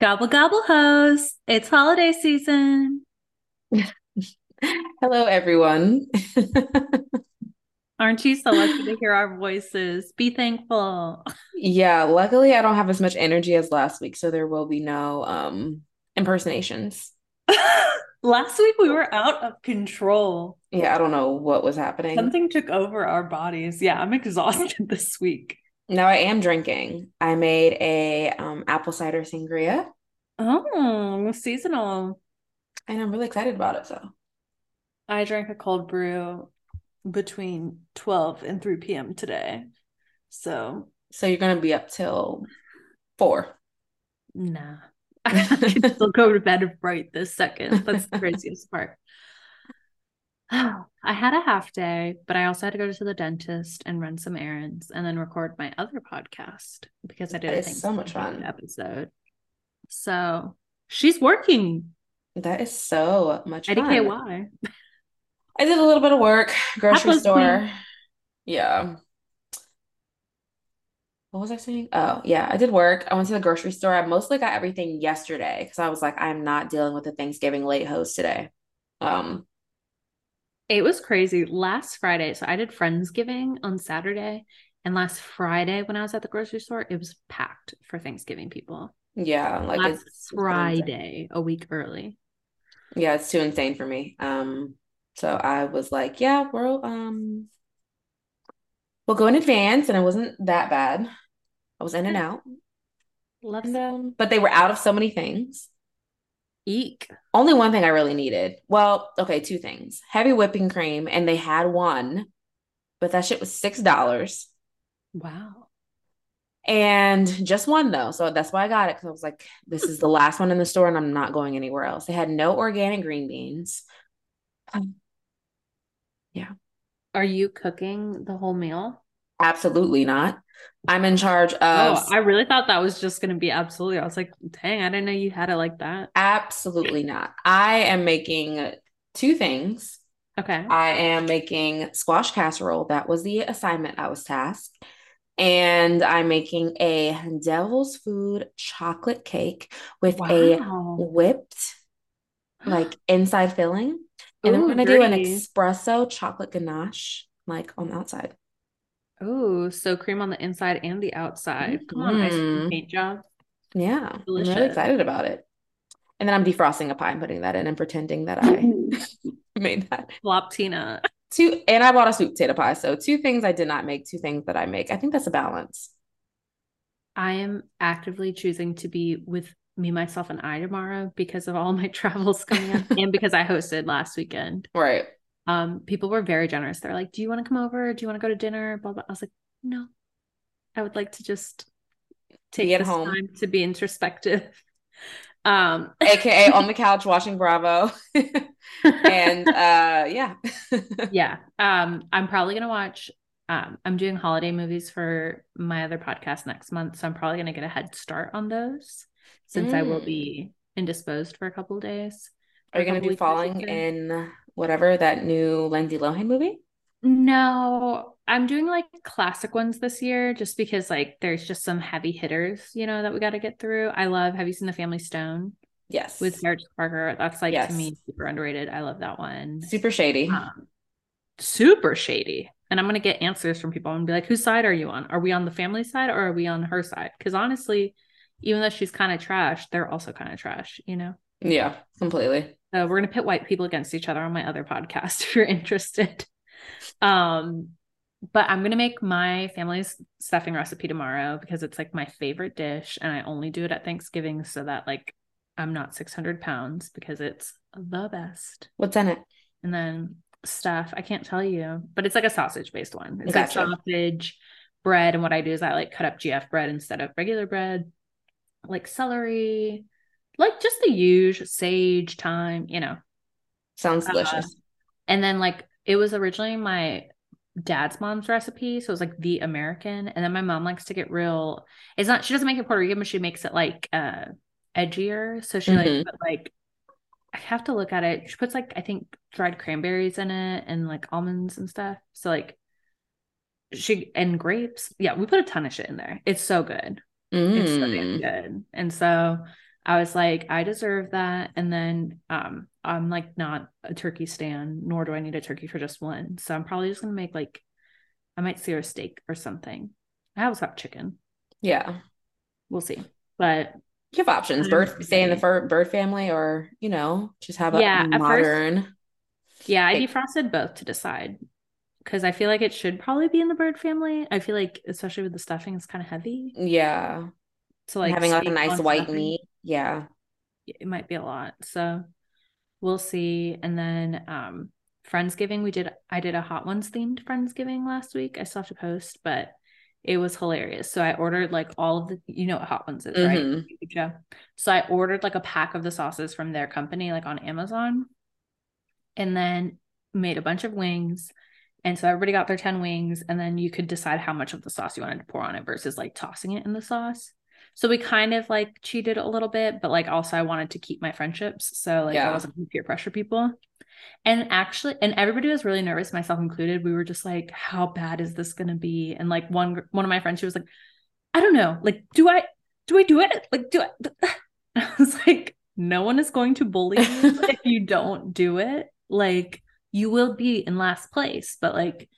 Gobble gobble hoes. It's holiday season. Hello, everyone. Aren't you so lucky to hear our voices? Be thankful. Yeah, luckily I don't have as much energy as last week, so there will be no um impersonations. last week we were out of control. Yeah, I don't know what was happening. Something took over our bodies. Yeah, I'm exhausted this week. No, I am drinking. I made a um, apple cider sangria. Oh, seasonal. And I'm really excited about it. So I drank a cold brew between 12 and 3 p.m. today. So So you're gonna be up till four. Nah. I can still go to bed right this second. That's the craziest part. I had a half day, but I also had to go to the dentist and run some errands and then record my other podcast because I did that so much fun episode. So she's working. That is so much fun. IDKY. I did a little bit of work, grocery store. Me. Yeah. What was I saying? Oh, yeah, I did work. I went to the grocery store. I mostly got everything yesterday because I was like, I'm not dealing with the Thanksgiving late host today. Um, it was crazy last Friday. So I did Friendsgiving on Saturday. And last Friday, when I was at the grocery store, it was packed for Thanksgiving people. Yeah. Like last it's, Friday, a week early. Yeah, it's too insane for me. Um, so I was like, yeah, we'll um we'll go in advance. And it wasn't that bad. I was in and out. Love them. But they were out of so many things. Eek. Only one thing I really needed. Well, okay, two things. Heavy whipping cream, and they had one, but that shit was six dollars. Wow. And just one though. So that's why I got it. Cause I was like, this is the last one in the store and I'm not going anywhere else. They had no organic green beans. yeah. Are you cooking the whole meal? Absolutely not. I'm in charge of. Oh, I really thought that was just going to be absolutely. I was like, dang, I didn't know you had it like that. Absolutely not. I am making two things. Okay. I am making squash casserole. That was the assignment I was tasked. And I'm making a devil's food chocolate cake with wow. a whipped, like inside filling. And Ooh, we're going to do an espresso chocolate ganache, like on the outside. Oh, so cream on the inside and the outside. Come on, ice cream mm. paint job. Yeah, Delicious. I'm really excited about it. And then I'm defrosting a pie and putting that in and pretending that I made that. Flop Tina. Two, and I bought a sweet potato pie. So two things I did not make, two things that I make. I think that's a balance. I am actively choosing to be with me, myself, and I tomorrow because of all my travels coming up and because I hosted last weekend. Right um, people were very generous. They're like, "Do you want to come over? Do you want to go to dinner?" Blah blah. I was like, "No, I would like to just take Get home time to be introspective." Um, aka on the couch watching Bravo, and uh, yeah, yeah. Um, I'm probably gonna watch. Um, I'm doing holiday movies for my other podcast next month, so I'm probably gonna get a head start on those since mm. I will be mm. indisposed for a couple days. Are you gonna do falling in whatever that new Lindsay Lohan movie? No, I'm doing like classic ones this year just because like there's just some heavy hitters, you know, that we got to get through. I love Have you seen The Family Stone? Yes. With Sarah Parker. That's like yes. to me super underrated. I love that one. Super shady. Um, super shady. And I'm going to get answers from people and be like, whose side are you on? Are we on the family side or are we on her side? Because honestly, even though she's kind of trash, they're also kind of trash, you know? Yeah, completely. So we're gonna pit white people against each other on my other podcast if you're interested. Um, but I'm gonna make my family's stuffing recipe tomorrow because it's like my favorite dish, and I only do it at Thanksgiving so that like I'm not 600 pounds because it's the best. What's in it? And then stuff I can't tell you, but it's like a sausage based one. It's gotcha. like sausage, bread, and what I do is I like cut up GF bread instead of regular bread, like celery, like just the huge sage, thyme, you know. Sounds uh, delicious. Uh, and then like it was originally my dad's mom's recipe. So it was like the American. And then my mom likes to get real, it's not, she doesn't make it Puerto Rican, but she makes it like uh edgier. So she mm-hmm. like put like I have to look at it. She puts like I think dried cranberries in it and like almonds and stuff. So like she and grapes. Yeah, we put a ton of shit in there. It's so good. Mm. It's so damn mm. good. And so I was like, I deserve that. And then um I'm like not a turkey stand, nor do I need a turkey for just one. So I'm probably just gonna make like I might sear a steak or something. I always have chicken. Yeah. We'll see. But you have options. Bird stay in the bird family or, you know, just have a yeah, modern. First, yeah, I defrosted both to decide because I feel like it should probably be in the bird family. I feel like, especially with the stuffing, it's kind of heavy. Yeah. So like having like a nice white stuffing, meat. Yeah. It might be a lot. So we'll see. And then um Friendsgiving, we did I did a hot ones themed Friendsgiving last week. I still have to post, but it was hilarious. So I ordered like all of the, you know what Hot Ones is, mm-hmm. right? Yeah. So I ordered like a pack of the sauces from their company, like on Amazon, and then made a bunch of wings. And so everybody got their 10 wings, and then you could decide how much of the sauce you wanted to pour on it versus like tossing it in the sauce. So we kind of like cheated a little bit, but like also I wanted to keep my friendships. So like yeah. I wasn't peer pressure people. And actually, and everybody was really nervous, myself included. We were just like, how bad is this gonna be? And like one one of my friends, she was like, I don't know. Like, do I do I do it? Like, do I I was like, no one is going to bully you if you don't do it. Like, you will be in last place, but like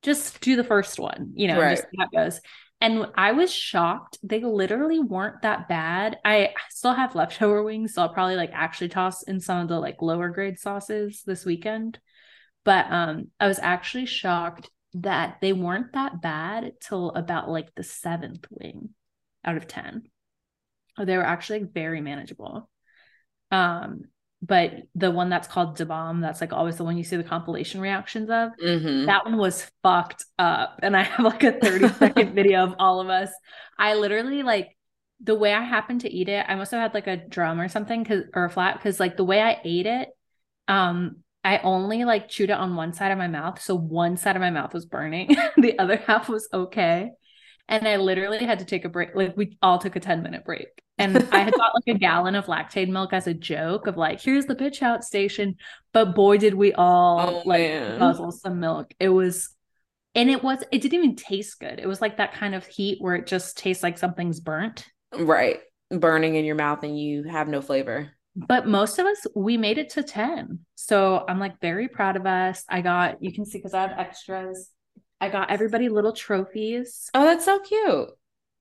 just do the first one, you know, right. just how it goes. And I was shocked. They literally weren't that bad. I still have leftover wings, so I'll probably like actually toss in some of the like lower grade sauces this weekend. But um I was actually shocked that they weren't that bad till about like the seventh wing out of 10. They were actually very manageable. Um, but the one that's called Da Bomb, that's like always the one you see the compilation reactions of. Mm-hmm. That one was fucked up. And I have like a 30 second video of all of us. I literally like the way I happened to eat it, I must have had like a drum or something because or a flat because like the way I ate it, um, I only like chewed it on one side of my mouth. So one side of my mouth was burning, the other half was okay. And I literally had to take a break. Like we all took a 10 minute break. And I had bought like a gallon of Lactaid milk as a joke of like, here's the pitch out station. But boy, did we all oh, like man. guzzle some milk. It was, and it was, it didn't even taste good. It was like that kind of heat where it just tastes like something's burnt. Right. Burning in your mouth and you have no flavor. But most of us, we made it to 10. So I'm like very proud of us. I got, you can see because I have extras. I got everybody little trophies. Oh, that's so cute.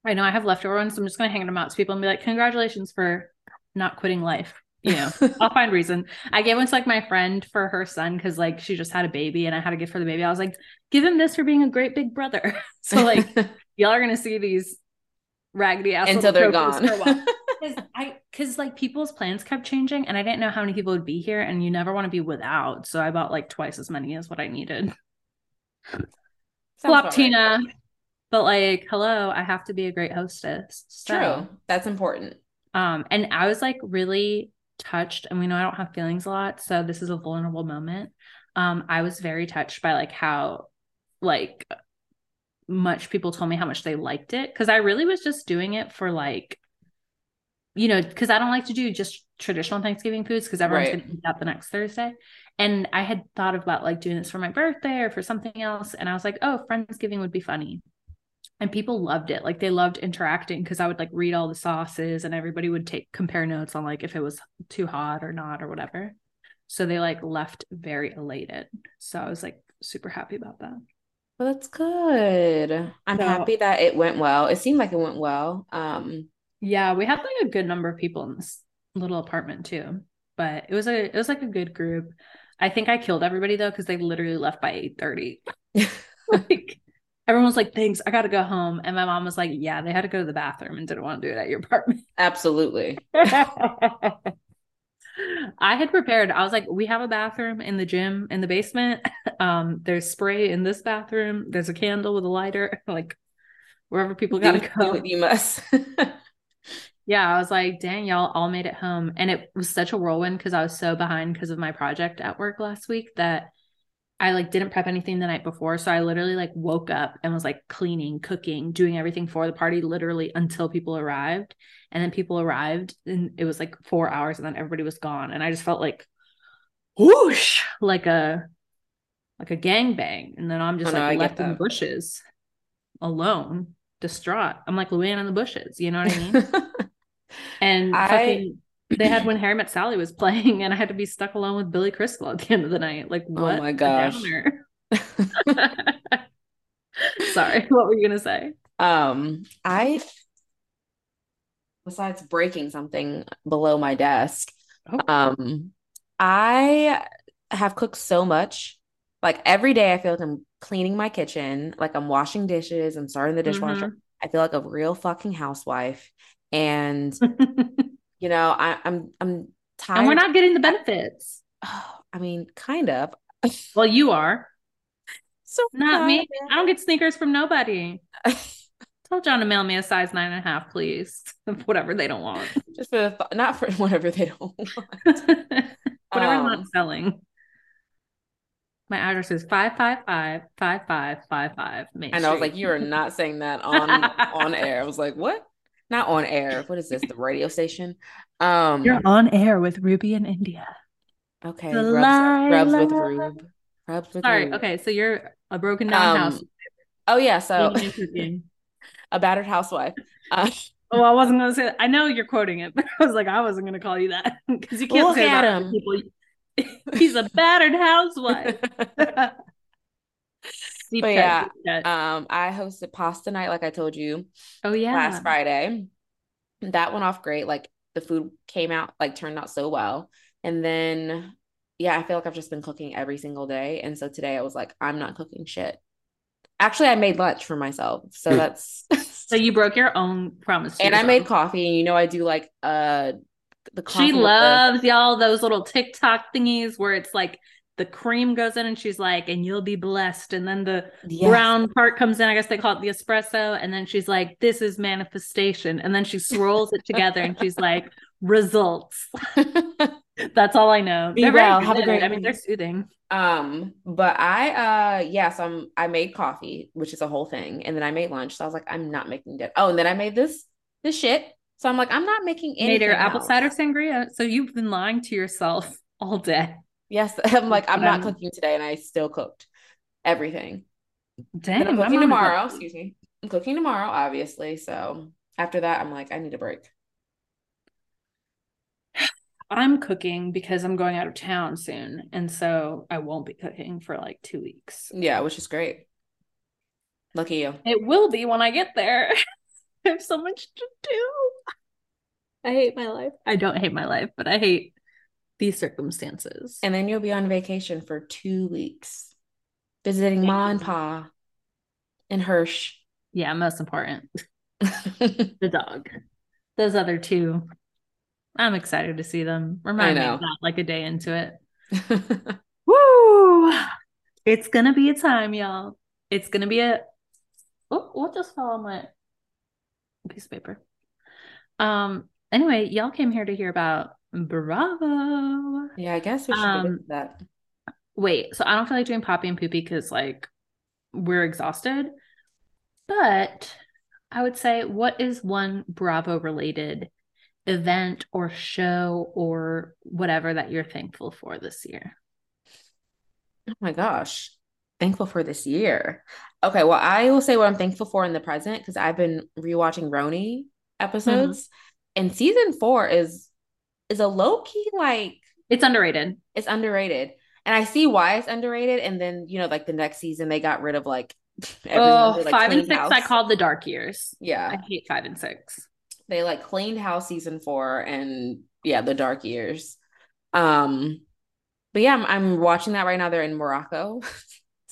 I know I have leftover ones. So I'm just going to hang them out to people and be like, congratulations for not quitting life. You know, I'll find reason. I gave one to like my friend for her son because like she just had a baby and I had a gift for the baby. I was like, give him this for being a great big brother. so like y'all are gonna see these raggedy ass until they're gone. Cause I because like people's plans kept changing and I didn't know how many people would be here and you never want to be without. So I bought like twice as many as what I needed. Flop Tina. Right. But like, hello, I have to be a great hostess. So, True. That's important. Um, and I was like really touched, and we know I don't have feelings a lot, so this is a vulnerable moment. Um, I was very touched by like how like much people told me how much they liked it because I really was just doing it for like you know, because I don't like to do just traditional Thanksgiving foods because everyone's right. gonna eat that the next Thursday. And I had thought about like doing this for my birthday or for something else. And I was like, oh, Friendsgiving would be funny. And people loved it. Like they loved interacting because i would like read all the sauces and everybody would take compare notes on like if it was too hot or not or whatever. So they like left very elated. So i was like super happy about that. Well that's good. I'm so, happy that it went well. It seemed like it went well. Um yeah we had like a good number of people in this little apartment too but it was a it was like a good group i think i killed everybody though because they literally left by 8 30 like everyone was like, thanks, I got to go home. And my mom was like, yeah, they had to go to the bathroom and didn't want to do it at your apartment. Absolutely. I had prepared. I was like, we have a bathroom in the gym in the basement. Um, there's spray in this bathroom. There's a candle with a lighter. Like wherever people gotta go. You must. Yeah, I was like, dang, y'all all made it home. And it was such a whirlwind because I was so behind because of my project at work last week that I like didn't prep anything the night before. So I literally like woke up and was like cleaning, cooking, doing everything for the party literally until people arrived. And then people arrived and it was like four hours and then everybody was gone. And I just felt like whoosh, like a like a gang bang. And then I'm just oh, like no, left in the bushes alone, distraught. I'm like Luann in the bushes, you know what I mean? and I... fucking they had when Harry Met Sally was playing, and I had to be stuck alone with Billy Crystal at the end of the night. Like, oh what? Oh my gosh. Sorry, what were you gonna say? Um, I besides breaking something below my desk, oh. um, I have cooked so much. Like every day, I feel like I'm cleaning my kitchen, like I'm washing dishes, I'm starting the dishwasher. Mm-hmm. I feel like a real fucking housewife, and you know, I, I'm I'm tired. And we're not getting the benefits. Oh, I mean, kind of. well, you are. So not me. I don't get sneakers from nobody. Tell John to mail me a size nine and a half, please. whatever they don't want. Just for the th- not for whatever they don't want. whatever um, not selling. My address is 555 5555 Main And I was like, you are not saying that on on air. I was like, what? Not on air. What is this? The radio station? Um You're on air with Ruby in India. Okay. Rubs, rubs with Rube. Rubs with Sorry. Rube. Okay. So you're a broken down um, house. Oh yeah. So a battered housewife. Uh, oh, I wasn't gonna say that. I know you're quoting it, but I was like, I wasn't gonna call you that because you can't Look say at him. people. He's a battered housewife. Deep but cut, yeah, um, I hosted pasta night, like I told you. Oh yeah, last Friday. That went off great. Like the food came out, like turned out so well. And then, yeah, I feel like I've just been cooking every single day. And so today I was like, I'm not cooking shit. Actually, I made lunch for myself, so that's. so you broke your own promise. And yourself. I made coffee. And you know, I do like uh the. She loves the... y'all those little TikTok thingies where it's like the cream goes in and she's like, and you'll be blessed. And then the yes. brown part comes in. I guess they call it the espresso. And then she's like, this is manifestation. And then she swirls it together and she's like, results. That's all I know. Be they're well. Have a great. I mean, they're soothing. Um, but I, uh, yes, yeah, so I'm, I made coffee, which is a whole thing, and then I made lunch. So I was like, I'm not making dinner. Oh, and then I made this, this shit. So I'm like, I'm not making anything. Made your apple cider sangria. So you've been lying to yourself all day. Yes, I'm like I'm not um, cooking today, and I still cooked everything. Dang, I'm cooking tomorrow. Excuse me. I'm cooking tomorrow, obviously. So after that, I'm like, I need a break. I'm cooking because I'm going out of town soon, and so I won't be cooking for like two weeks. Yeah, which is great. Lucky you. It will be when I get there. I have so much to do. I hate my life. I don't hate my life, but I hate these circumstances. And then you'll be on vacation for two weeks, visiting Ma and Pa and Hirsch. Yeah, most important. the dog. Those other two. I'm excited to see them. Remind me of that like a day into it. Woo! It's gonna be a time, y'all. It's gonna be a oh, what just fell on my piece of paper? Um, anyway, y'all came here to hear about Bravo. Yeah, I guess we should um, that. Wait, so I don't feel like doing Poppy and Poopy because like we're exhausted. But I would say, what is one Bravo related event or show or whatever that you're thankful for this year? Oh my gosh. Thankful for this year. Okay, well, I will say what I'm thankful for in the present because I've been rewatching RHONY episodes. Mm-hmm. And season four is is a low key like it's underrated. It's underrated. And I see why it's underrated. And then, you know, like the next season they got rid of like oh, like five and six house. I called the dark years. Yeah. I hate five and six. They like cleaned house season four and yeah, the dark years. Um but yeah, I'm, I'm watching that right now. They're in Morocco.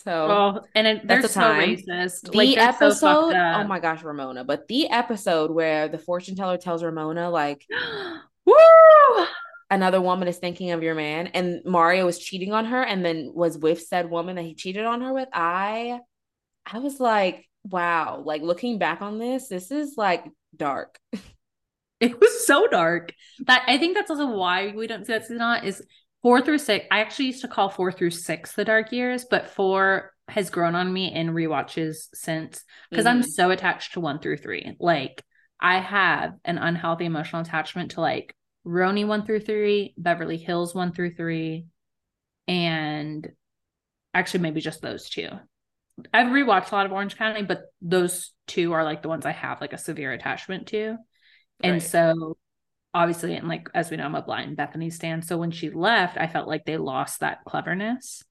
So oh, and it, they're the so time. racist. The like, episode, so oh my gosh, Ramona! But the episode where the fortune teller tells Ramona like, Woo! Another woman is thinking of your man, and Mario was cheating on her, and then was with said woman that he cheated on her with. I, I was like, wow. Like looking back on this, this is like dark. It was so dark. That I think that's also why we don't see that season on is four through six. I actually used to call four through six the dark years, but four has grown on me in rewatches since because mm-hmm. I'm so attached to one through three. Like I have an unhealthy emotional attachment to like RHONY one through three, Beverly Hills one through three, and actually maybe just those two. I've rewatched a lot of Orange County, but those two are like the ones I have like a severe attachment to. And right. so obviously, and like as we know, I'm a blind Bethany stand. So when she left, I felt like they lost that cleverness.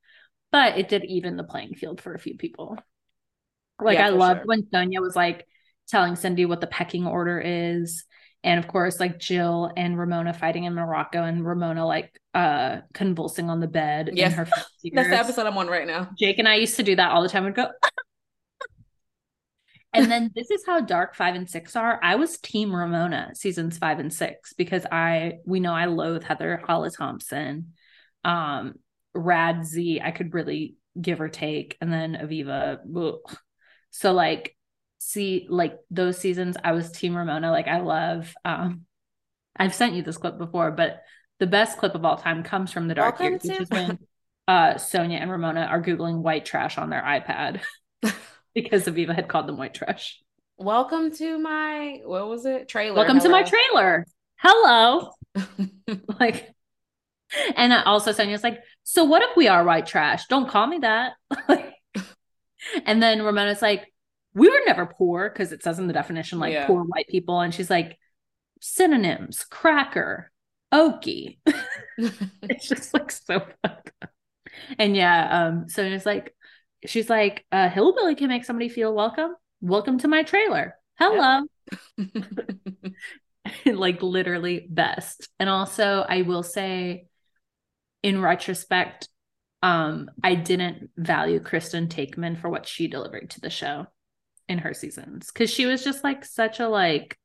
But it did even the playing field for a few people. Like yeah, I loved sure. when Sonja was like telling Cindy what the pecking order is and of course like jill and ramona fighting in morocco and ramona like uh convulsing on the bed yes. her that's the episode i'm on right now. Jake and i used to do that all the time. We'd go and then this is how dark five and six are. I was team ramona seasons five and six because i we know i loathe heather hollis thompson um rad z i could really give or take and then aviva ugh. so like see like those seasons I was team Ramona like I love um I've sent you this clip before but the best clip of all time comes from the dark Welcome years to- which is when uh Sonja and Ramona are googling white trash on their iPad because Aviva had called them white trash. Welcome to my what was it? Trailer. Welcome Hello. to my trailer. Hello. like and also Sonja's like, so what if we are white trash? Don't call me that. and then Ramona's like, we were never poor because it says in the definition like yeah. poor white people and she's like synonyms cracker okie it's just like so fucked up. and yeah um so it's like she's like a hillbilly can make somebody feel welcome. Welcome to my trailer. Hello. Like literally best. And also i will say in retrospect um i didn't value kristen taekman for what she delivered to the show in her seasons because she was just like such a like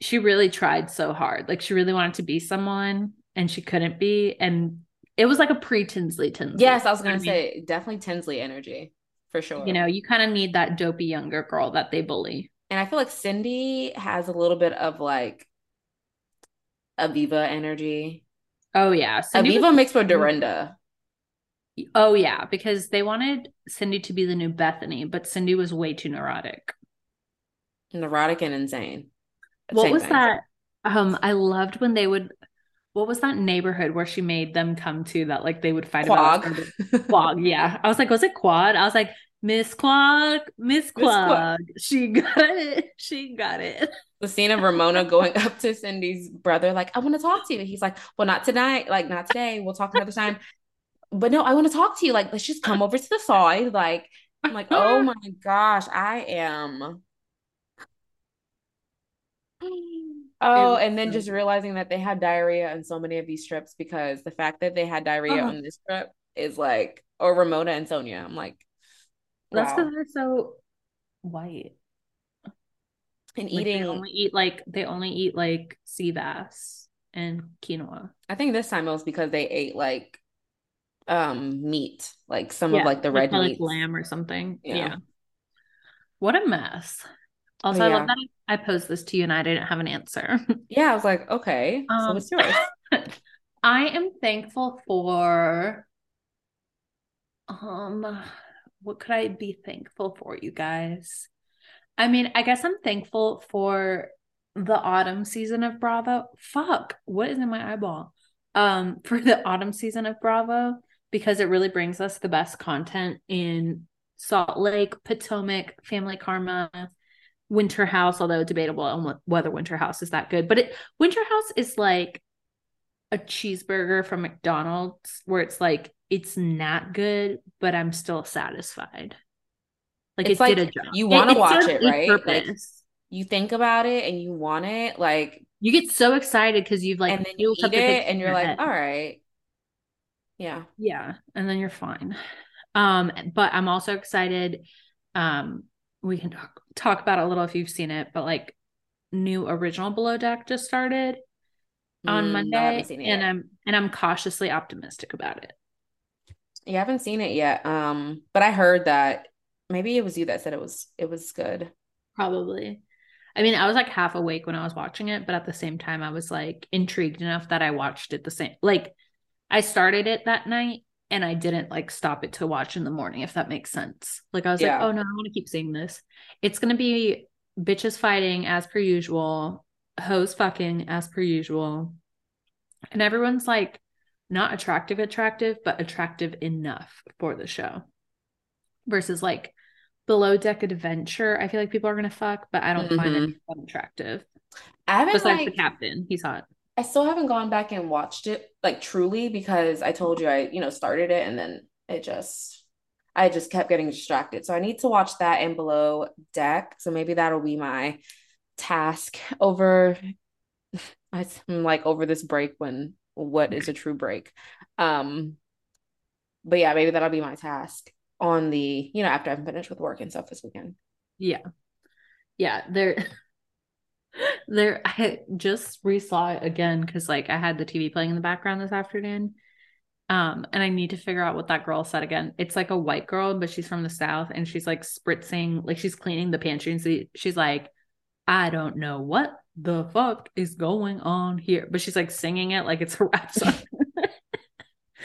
she really tried so hard like she really wanted to be someone and she couldn't be and it was like a pre Tinsley Tinsley. Yes, I was gonna say mean? definitely Tinsley energy for sure. You know, you kind of need that dopey younger girl that they bully. And I feel like Cindy has a little bit of like Aviva energy. Oh yeah, Cindy Aviva was- mixed with Dorinda. Oh yeah, because they wanted Cindy to be the new Bethany, but Cindy was way too neurotic. Neurotic and insane. What was thing. that? Um, I loved when they would what was that neighborhood where she made them come to that like they would fight Quogue. about Quogue, yeah. I was like, was it quad? I was like, Miss Quag, Miss Quag. She got it. She got it. The scene of Ramona going up to Cindy's brother, like, I want to talk to you. He's like, Well, not tonight, like not today. We'll talk another time but no, I want to talk to you. Like, let's just come over to the side. Like, I'm like, oh my gosh, I am. Oh, and then just realizing that they had diarrhea on so many of these strips because the fact that they had diarrhea uh-huh. on this trip is like, or Ramona and Sonja. I'm like, wow. that's because they're so white and like eating. They only eat like they only eat like sea bass and quinoa. I think this time it was because they ate like um meat, like some yeah, of like the red like, meat, lamb or something. Yeah. yeah. What a mess. Also, yeah. I love that I posed this to you and I didn't have an answer. Yeah, I was like, okay, um, so what's yours? I am thankful for um what could I be thankful for, you guys? I mean, I guess I'm thankful for the autumn season of Bravo. Fuck, what is in my eyeball? Um, for the autumn season of Bravo because it really brings us the best content in Salt Lake, Potomac, Family Karma, Winter House, although debatable on whether Winter House is that good. But it Winter House is like a cheeseburger from McDonald's where it's like it's not good, but I'm still satisfied. Like it's it like did a job. You want to watch it, right? Like, you think about it and you want it, like you get so excited because you've like and then you eat it and you're like, head. all right, yeah. Yeah. And then you're fine. Um, but I'm also excited. Um, we can talk, talk about a little if you've seen it, but like new original below deck just started on mm, Monday. And yet. I'm and I'm cautiously optimistic about it. Yeah, I haven't seen it yet. Um, but I heard that maybe it was you that said it was it was good. Probably. I mean, I was like half awake when I was watching it, but at the same time, I was like intrigued enough that I watched it the same. Like, I started it that night and I didn't like stop it to watch in the morning, if that makes sense. Like, I was yeah. like, oh no, I want to keep seeing this. It's going to be bitches fighting as per usual, hoes fucking as per usual. And everyone's like not attractive, attractive, but attractive enough for the show versus like below deck adventure. I feel like people are gonna fuck, but I don't mm-hmm. find it attractive. I haven't besides like, the captain. He's hot. I still haven't gone back and watched it like truly because I told you I, you know, started it and then it just I just kept getting distracted. So I need to watch that and below deck. So maybe that'll be my task over I'm like over this break when what is a true break. Um but yeah, maybe that'll be my task on the, you know, after I'm finished with work and stuff this weekend. Yeah. Yeah. There there I just resaw it again because like I had the TV playing in the background this afternoon. Um, and I need to figure out what that girl said again. It's like a white girl, but she's from the south and she's like spritzing, like she's cleaning the pantry. And she's like, I don't know what the fuck is going on here. But she's like singing it like it's a rap song.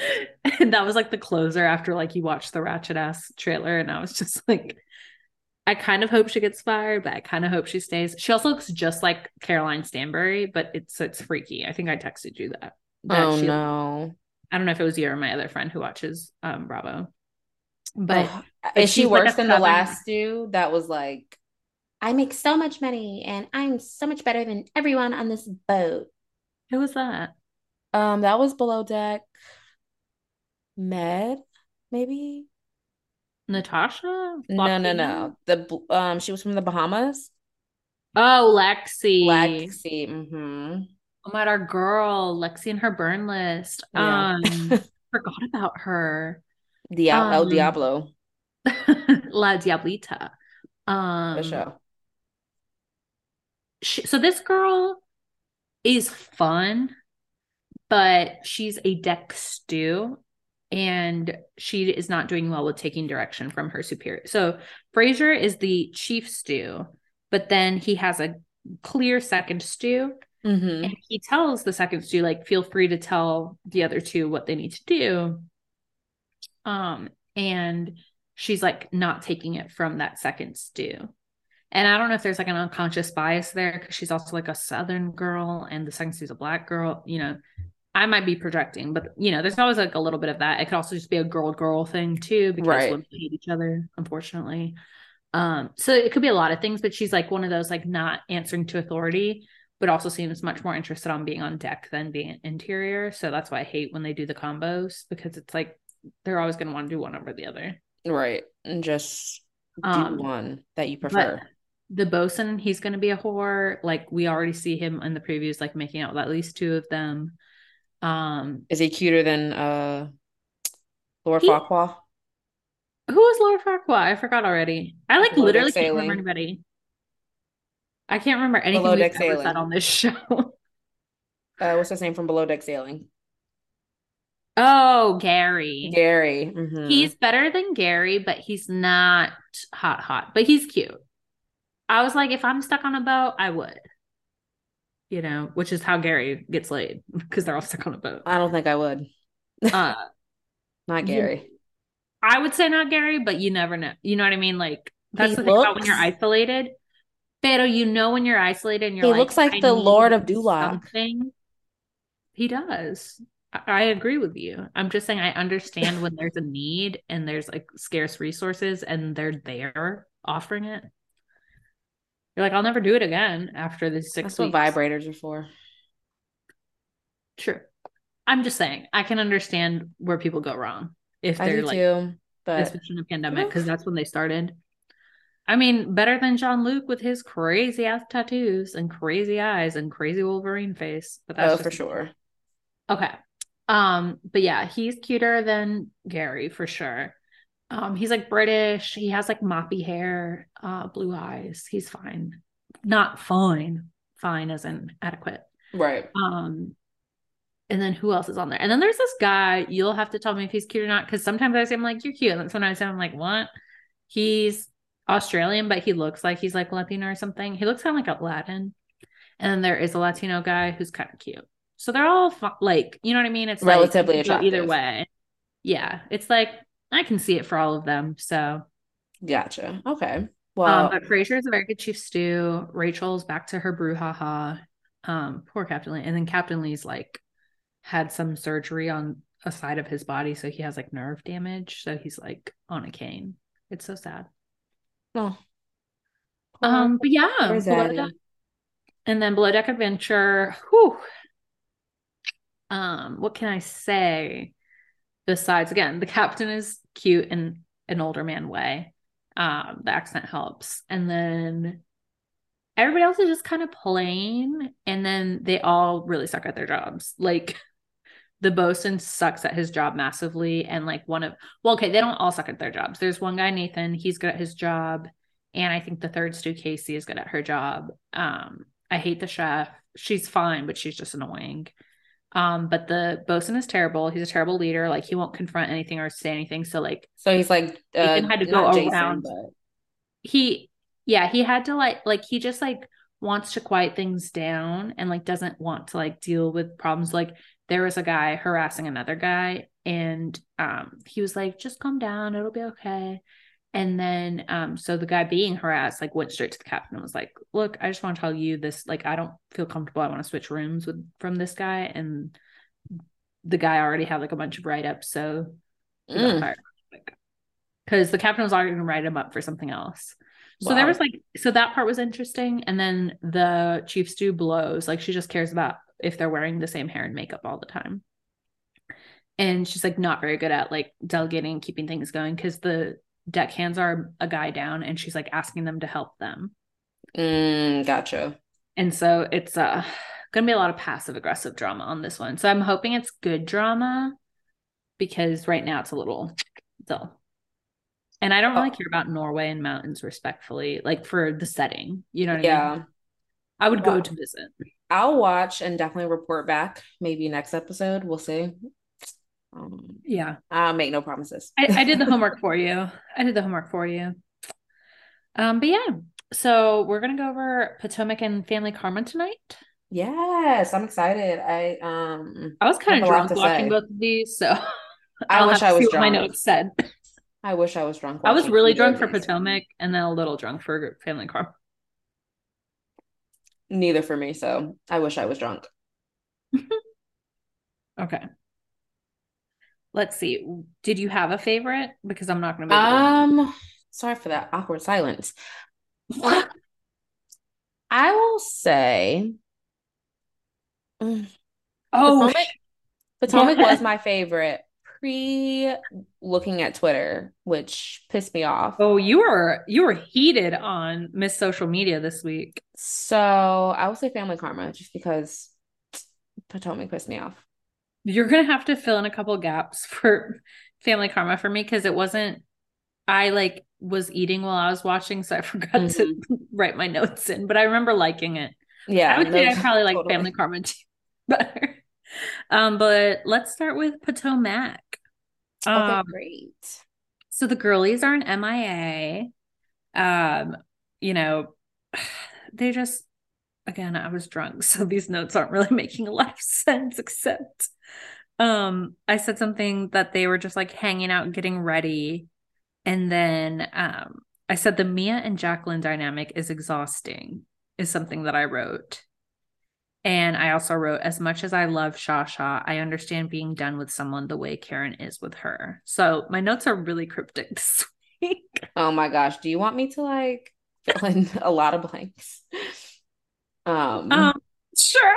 and that was like the closer after like you watched the ratchet ass trailer and i was just like i kind of hope she gets fired but i kind of hope she stays. She also looks just like caroline stanbury but it's it's freaky. I think i texted you that, that oh she, no. I don't know if it was you or my other friend who watches um bravo. But oh, is she worse like than the last two that was like i make so much money and i'm so much better than everyone on this boat. Who was that? Um that was below deck Med, maybe Natasha? No, no, no. The um, she was from the Bahamas. Oh, Lexi. Lexi. Mm-hmm. Oh my, our girl, Lexi and her burn list. Yeah. Um, forgot about her. Diablo, um, El Diablo. La Diablita. Um, the show. She, so this girl is fun, but she's a deck stew and she is not doing well with taking direction from her superior. So Fraser is the chief stew, but then he has a clear second stew. Mm-hmm. And he tells the second stew, like, feel free to tell the other two what they need to do. Um, and she's like not taking it from that second stew. And I don't know if there's like an unconscious bias there because she's also like a southern girl and the second stew's a black girl, you know. I might be projecting, but you know, there's always like a little bit of that. It could also just be a girl girl thing too, because right. women hate each other, unfortunately. Um, so it could be a lot of things, but she's like one of those like not answering to authority, but also seems much more interested on being on deck than being interior. So that's why I hate when they do the combos because it's like they're always gonna want to do one over the other. Right. And just do um, one that you prefer. The bosun, he's gonna be a whore. Like we already see him in the previews, like making out with at least two of them. Um, is he cuter than uh Lord he, Farquaad? Who is Laura Farquaad? I forgot already. I like Below literally can't remember anybody. I can't remember anything Below we've ever said on this show. uh, what's his name from Below Deck Sailing? Oh, Gary. Gary. Mm-hmm. He's better than Gary, but he's not hot, hot. But he's cute. I was like, if I'm stuck on a boat, I would you know, which is how Gary gets laid because they're all stuck on a boat. I don't think I would. Uh, not Gary. You, I would say not Gary, but you never know. You know what I mean? Like that's he the thing about when you're isolated. Pero you know when you're isolated and you're he like, looks like the Lord of Duloc. Something. He does. I, I agree with you. I'm just saying I understand when there's a need and there's like scarce resources and they're there offering it. You're like, I'll never do it again after the six. That's weeks. what vibrators are for. True. I'm just saying, I can understand where people go wrong if they're like, too, but especially in a pandemic, because that's when they started. I mean, better than Jean Luc with his crazy ass tattoos and crazy eyes and crazy Wolverine face. But that's oh, for sure. Okay. Um, but yeah, he's cuter than Gary for sure. Um, he's like British. He has like moppy hair, uh, blue eyes. He's fine. Not fine. Fine as in adequate. Right. Um, and then who else is on there? And then there's this guy. You'll have to tell me if he's cute or not, because sometimes I say I'm like, you're cute. And sometimes I'm like, what? He's Australian, but he looks like he's like Latino or something. He looks kind of like a Latin. And then there is a Latino guy who's kind of cute. So they're all like, you know what I mean? It's relatively like, attractive. Either way. Yeah. It's like I can see it for all of them. So gotcha. Okay. Um, Well, um, but Fraser is a very good chief stew. Rachel's back to her brouhaha. Um, poor Captain Lee. And then Captain Lee's like had some surgery on a side of his body, so he has like nerve damage. So he's like on a cane. It's so sad. oh, Um, but yeah, Where's Below Zaddy? Deck- and then Below Deck Adventure. Whew. Um, what can I say? Besides, again, the captain is cute in an older man way. Um, the accent helps, and then everybody else is just kind of plain, and then they all really suck at their jobs. Like the bosun sucks at his job massively, and like one of well, okay, they don't all suck at their jobs. There's one guy, Nathan, he's good at his job, and I think the third stew Casey is good at her job. Um, I hate the chef. She's fine, but she's just annoying. Um, but the bosun is terrible. He's a terrible leader. Like he won't confront anything or say anything. So like so he's like uh, Ethan had to go Jason, around. but he yeah, he had to like like he just like wants to quiet things down and like doesn't want to like deal with problems. Like there was a guy harassing another guy and um he was like, just calm down, it'll be okay. And then um so the guy being harassed like went straight to the captain and was like, look, I just want to tell you this, like I don't feel comfortable. I want to switch rooms with from this guy. And the guy already had like a bunch of write-ups, so he got Mm. because the captain was already going to write him up for something else. So there was like, so that part was interesting. And then the chief stew blows, like she just cares about if they're wearing the same hair and makeup all the time. And she's like not very good at like delegating and keeping things going because the deckhands are a guy down and she's like asking them to help them. Mm, gotcha. And so it's uh gonna be a lot of passive aggressive drama on this one. So I'm hoping it's good drama because right now it's a little dull. And I don't really Oh. care about Norway and mountains respectfully, like for the setting. You know what I mean? Yeah. I would go to visit. I'll watch and definitely report back. Maybe next episode. We'll see. Um, Yeah. I'll make no promises. I, I did the homework for you. I did the homework for you. Um, but yeah. So we're gonna go over Potomac and Family Karma tonight. Yes, I'm excited. I um I was kind of drunk watching say. both of these, so I wish I was drunk. my notes said. I wish I was drunk. I was really drunk for. Potomac and then a little drunk for Family Karma. Neither for me, so I wish I was drunk. Okay. Let's see. Did you have a favorite? Because I'm not going to be. Um, sorry for that awkward silence. I will say mm, oh, Potomac, Potomac Go was my favorite pre looking at Twitter, which pissed me off. oh, you were you were heated on Miss Social Media this week. So I will say Family Karma just because Potomac pissed me off. You're going to have to fill in a couple gaps for Family Karma for me because it wasn't. I like was eating while I was watching, so I forgot to write my notes in. But I remember liking it. Yeah, I would say I probably like. Family Karma too better. Um, but let's start with Potomac. Okay, Um, great. so the girlies are an MIA. Um, you know, they just again, I was drunk, so these notes aren't really making a lot of sense, except um, I said something that they were just like hanging out, getting ready. And then um I said the Mia and Jacqueline dynamic is exhausting, is something that I wrote. And I also wrote, as much as I love Shasha, I understand being done with someone the way Karen is with her. So my notes are really cryptic this week. Oh my gosh, do you want me to like fill in a lot of blanks? Um, Um, sure.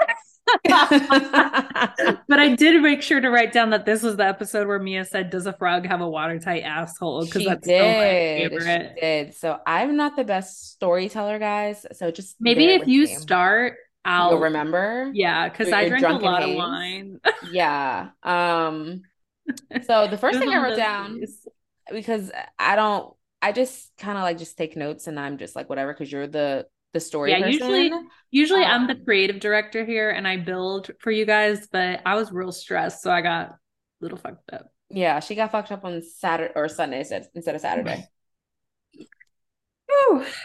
but I did make sure to write down that this was the episode where Mia said, Does a frog have a watertight asshole? Because that's still my did. favorite. She did. So I'm not the best storyteller, guys. So just Maybe if you me. start, I'll You'll remember. Yeah, because I drink a lot of wine. Yeah. Um, so the first thing I wrote down days. because I don't I just kind of like just take notes and I'm just like whatever because you're the the story Yeah, person. usually usually I'm the Um, creative director here and I build for you guys, but I was real stressed, so I got a little fucked up. Yeah, she got fucked up on Saturday or Sunday instead, instead of Saturday.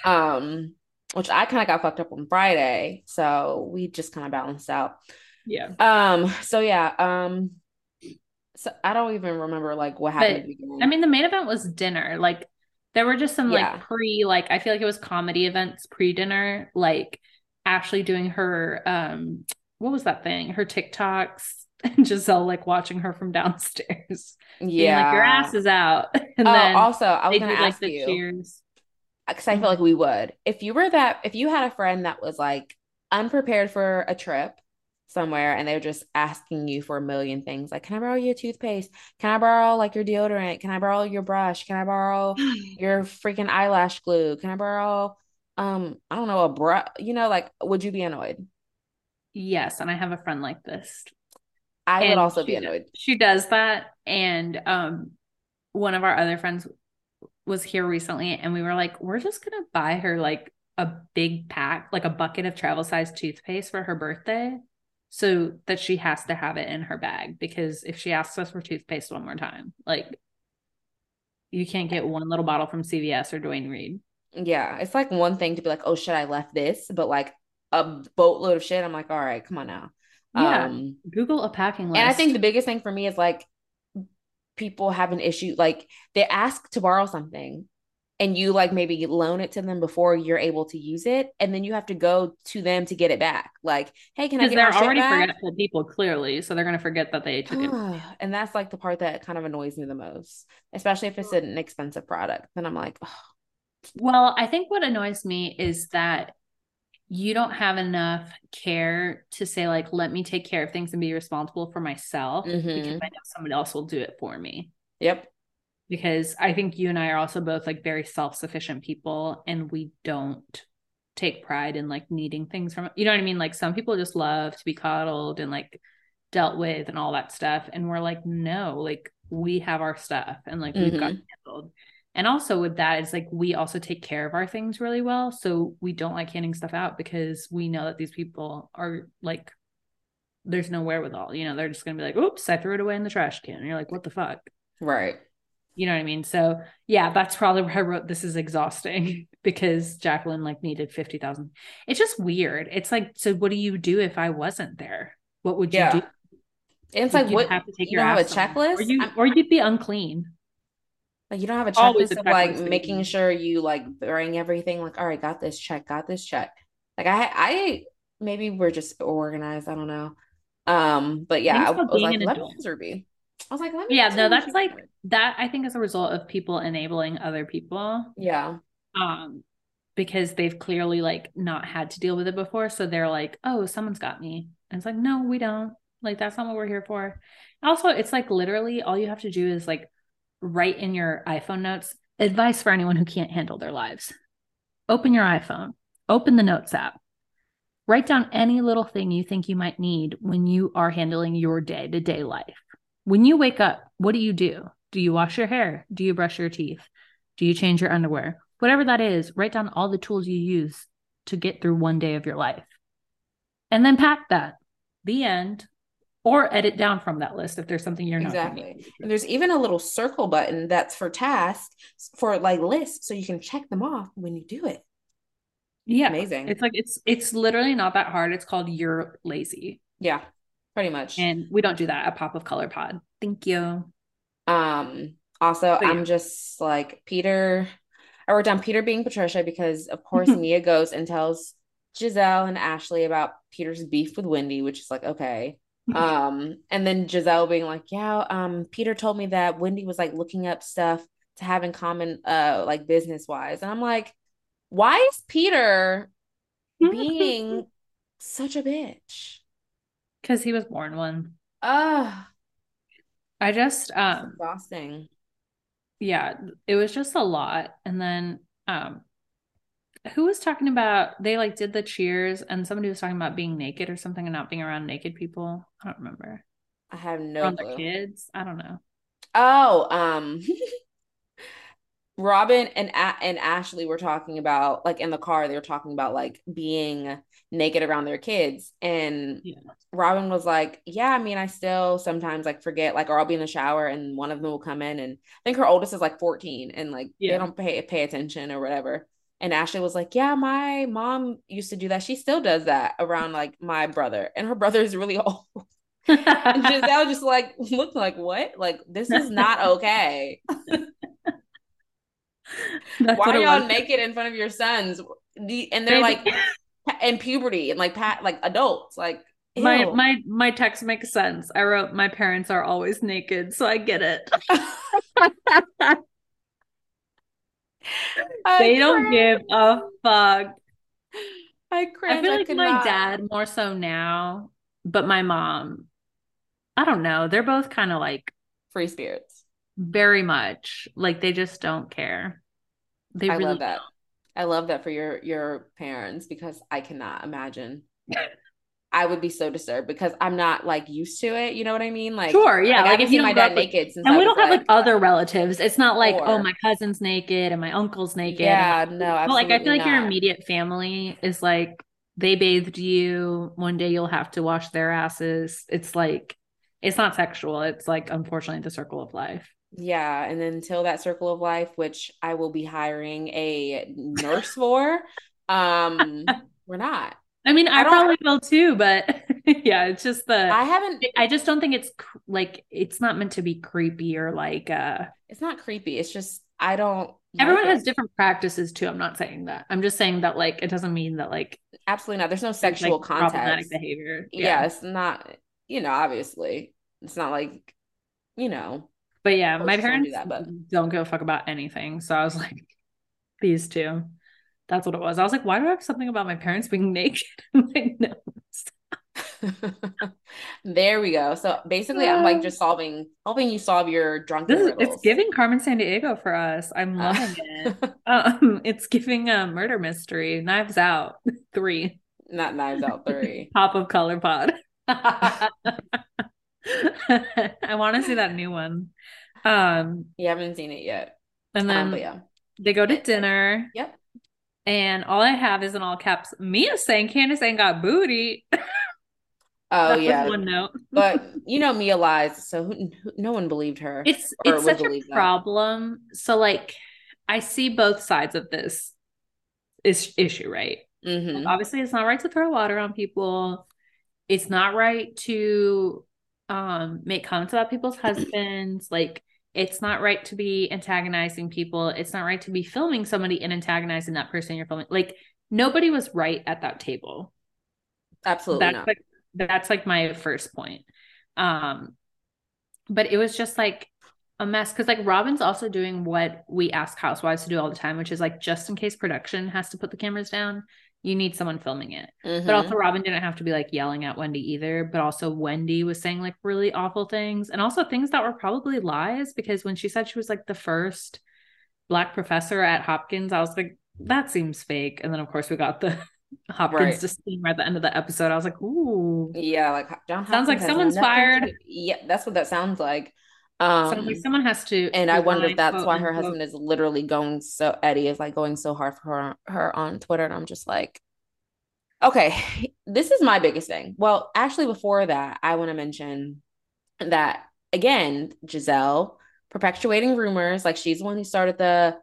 um, which I kind of got fucked up on Friday, so we just kind of balanced out. Yeah. Um. So yeah. Um. So I don't even remember like what happened. But, I mean, the main event was dinner. Like there were just some yeah. like pre, like I feel like it was comedy events pre dinner, like Ashley doing her um what was that thing? Her TikToks and Gizelle like watching her from downstairs. Yeah. like your ass is out. And oh, then also I was gonna do, ask like, you cheers. Because I feel like we would. If you were that if you had a friend that was like unprepared for a trip somewhere and they're just asking you for a million things like can i borrow your toothpaste? Can i borrow like your deodorant? Can i borrow your brush? Can i borrow your freaking eyelash glue? Can i borrow um i don't know a brush you know like would you be annoyed? Yes and i have a friend like this. I and would also be annoyed. she does that and um one of our other friends was here recently and we were like we're just gonna buy her like a big pack like a bucket of travel size toothpaste for her birthday so that she has to have it in her bag because if she asks us for toothpaste one more time like you can't get one little bottle from cvs or Duane Reade. yeah it's like one thing to be like oh shit i left this but like a boatload of shit i'm like all right come on now yeah um, google a packing list and i think the biggest thing for me is like people have an issue like they ask to borrow something and you like maybe loan it to them before you're able to use it and then you have to go to them to get it back. Like hey can i get they're already forgetful people clearly so they're going to forget that they took it. And that's like the part that kind of annoys me the most especially if it's an expensive product then i'm like oh. well i think what annoys me is that you don't have enough care to say like let me take care of things and be responsible for myself mm-hmm. because i know someone else will do it for me. Yep because I think you and I are also both like very self-sufficient people and we don't take pride in like needing things from you know what I mean? Like some people just love to be coddled and like dealt with and all that stuff. And we're like no like we have our stuff and like we've mm-hmm. got handled. And also with that it's like we also take care of our things really well. So we don't like handing stuff out because we know that these people are like there's no wherewithal you know they're just gonna be like oops I threw it away in the trash can. And you're like what the fuck? Right you know what I mean? So yeah, that's probably where I wrote this is exhausting because Jacqueline like needed 50,000. It's just weird. It's like, so what do you do if I wasn't there? What would you yeah. do? It's like, like what have to take you your have a checklist or, you, or you'd be unclean. Like you don't have a checklist a of like making sure you like bring everything like, all right, got this check, got this check. Like I I maybe we're just organized. I don't know. Um, but yeah, I, I was like, let me I was like, let me. Yeah, no, that's like that. I think is a result of people enabling other people. Yeah. Um, because they've clearly like not had to deal with it before, so they're like, oh, someone's got me, and it's like, no, we don't. Like that's not what we're here for. Also, it's like literally all you have to do is like write in your iPhone notes advice for anyone who can't handle their lives. Open your iPhone, open the notes app, write down any little thing you think you might need when you are handling your day to day life. When you wake up, what do you do? Do you wash your hair? Do you brush your teeth? Do you change your underwear? Whatever that is, write down all the tools you use to get through one day of your life. And then pack that. The end. Or edit down from that list if there's something you're not exactly. And there's even a little circle button that's for tasks for like lists, so you can check them off when you do it. Yeah, amazing. It's like it's it's literally not that hard. It's called you're lazy. Yeah, pretty much. And we don't do that at Pop of Color Pod. Thank you. Um, also, yeah. I'm just like Peter. I wrote down Peter being Patricia because, of course, Mia goes and tells Gizelle and Ashley about Peter's beef with Wendy, which is like, okay. um, and then Gizelle being like, yeah, um, Peter told me that Wendy was like looking up stuff to have in common, uh, like business wise. And I'm like, why is Peter being such a bitch? Because he was born one. Ah. I just um exhausting. Yeah, it was just a lot. And then um who was talking about they like did the cheers and somebody was talking about being naked or something and not being around naked people. I don't remember. I have no around clue. their kids. I don't know. Oh, um Robyn and and Ashley were talking about like in the car they were talking about like being naked around their kids and yeah. Robyn was like yeah I mean I still sometimes like forget like or I'll be in the shower and one of them will come in and I think her oldest is like 14 and like yeah. they don't pay pay attention or whatever And Ashley was like, Yeah, my mom used to do that. She still does that around like my brother. And her brother is really old. and Gizelle just like looked like, What? Like, this is not okay. Why are y'all naked in front of your sons? And they're like in puberty and like pat like adults. Like ew. my my my text makes sense. I wrote my parents are always naked, so I get it. they don't give a fuck. I cringe. I feel like I my not. dad more so now, but my mom, I don't know. They're both kind of like free spirits. Very much. Like they just don't care. They I really love that. Don't. I love that for your your parents because I cannot imagine. I would be so disturbed because I'm not like used to it. You know what I mean? Like, sure, yeah. Like, like if you my dad naked, and we don't have like, like other relatives. It's not like oh my cousin's naked and my uncle's naked. Yeah, no. Like I feel like your immediate family is like they bathed you. One day you'll have to wash their asses. It's like it's not sexual. It's like unfortunately the circle of life. Yeah, and then until that circle of life, which I will be hiring a nurse for, um, we're not. I mean, I, I probably will too, but yeah, it's just the I haven't I just don't think it's like it's not meant to be creepy or like uh It's not creepy. It's just I don't Everyone like has different practices too. I'm not saying that. I'm just saying that like it doesn't mean that like absolutely not. There's no sexual like, context. Problematic behavior. Yeah. yeah, it's not, you know, obviously. It's not like, you know. But yeah, my parents do that, but... don't give a fuck about anything. So I was like, these two. That's what it was. I was like, why do I have something about my parents being naked? like, no. there we go. So basically, I'm like just solving, helping you solve your drunk. Is, it's giving Carmen Sandiego for us. I'm uh. loving uh. it. Um, it's giving a murder mystery. Knives Out three. Not Knives Out three. Pop of Color Pod. I want to see that new one. Um, you haven't seen it yet. And um, then um, yeah. they go to dinner. Yep. And all I have is in all caps, Mia saying Candiace ain't got booty. Oh yeah, one note. but you know Mia lies, so who, who, no one believed her. It's it's such a problem. That. So like, I see both sides of this is issue, right? Mm-hmm. Obviously, it's not right to throw water on people. It's not right to um make comments about people's husbands. Like, it's not right to be antagonizing people. It's not right to be filming somebody and antagonizing that person you're filming. Like nobody was right at that table. Absolutely that's not. like that's like my first point. Um but it was just like a mess because like Robyn's also doing what we ask housewives to do all the time, which is like just in case production has to put the cameras down, you need someone filming it. Mm-hmm. But also, Robyn didn't have to be like yelling at Wendy either. But also, Wendy was saying like really awful things and also things that were probably lies because when she said she was like the first black professor at Hopkins, I was like, that seems fake. And then, of course, we got the Hopkins right. disclaimer at the end of the episode. I was like, ooh. Yeah, like John Hopkins sounds like someone's fired. To, yeah, that's what that sounds like. Um, like someone has to. And I wonder if that's why her husband is literally going so Eddie is like going so hard for her, her on Twitter. And I'm just like, okay, this is my biggest thing. Well, actually, before that, I want to mention that again, Gizelle perpetuating rumors, like she's the one who started the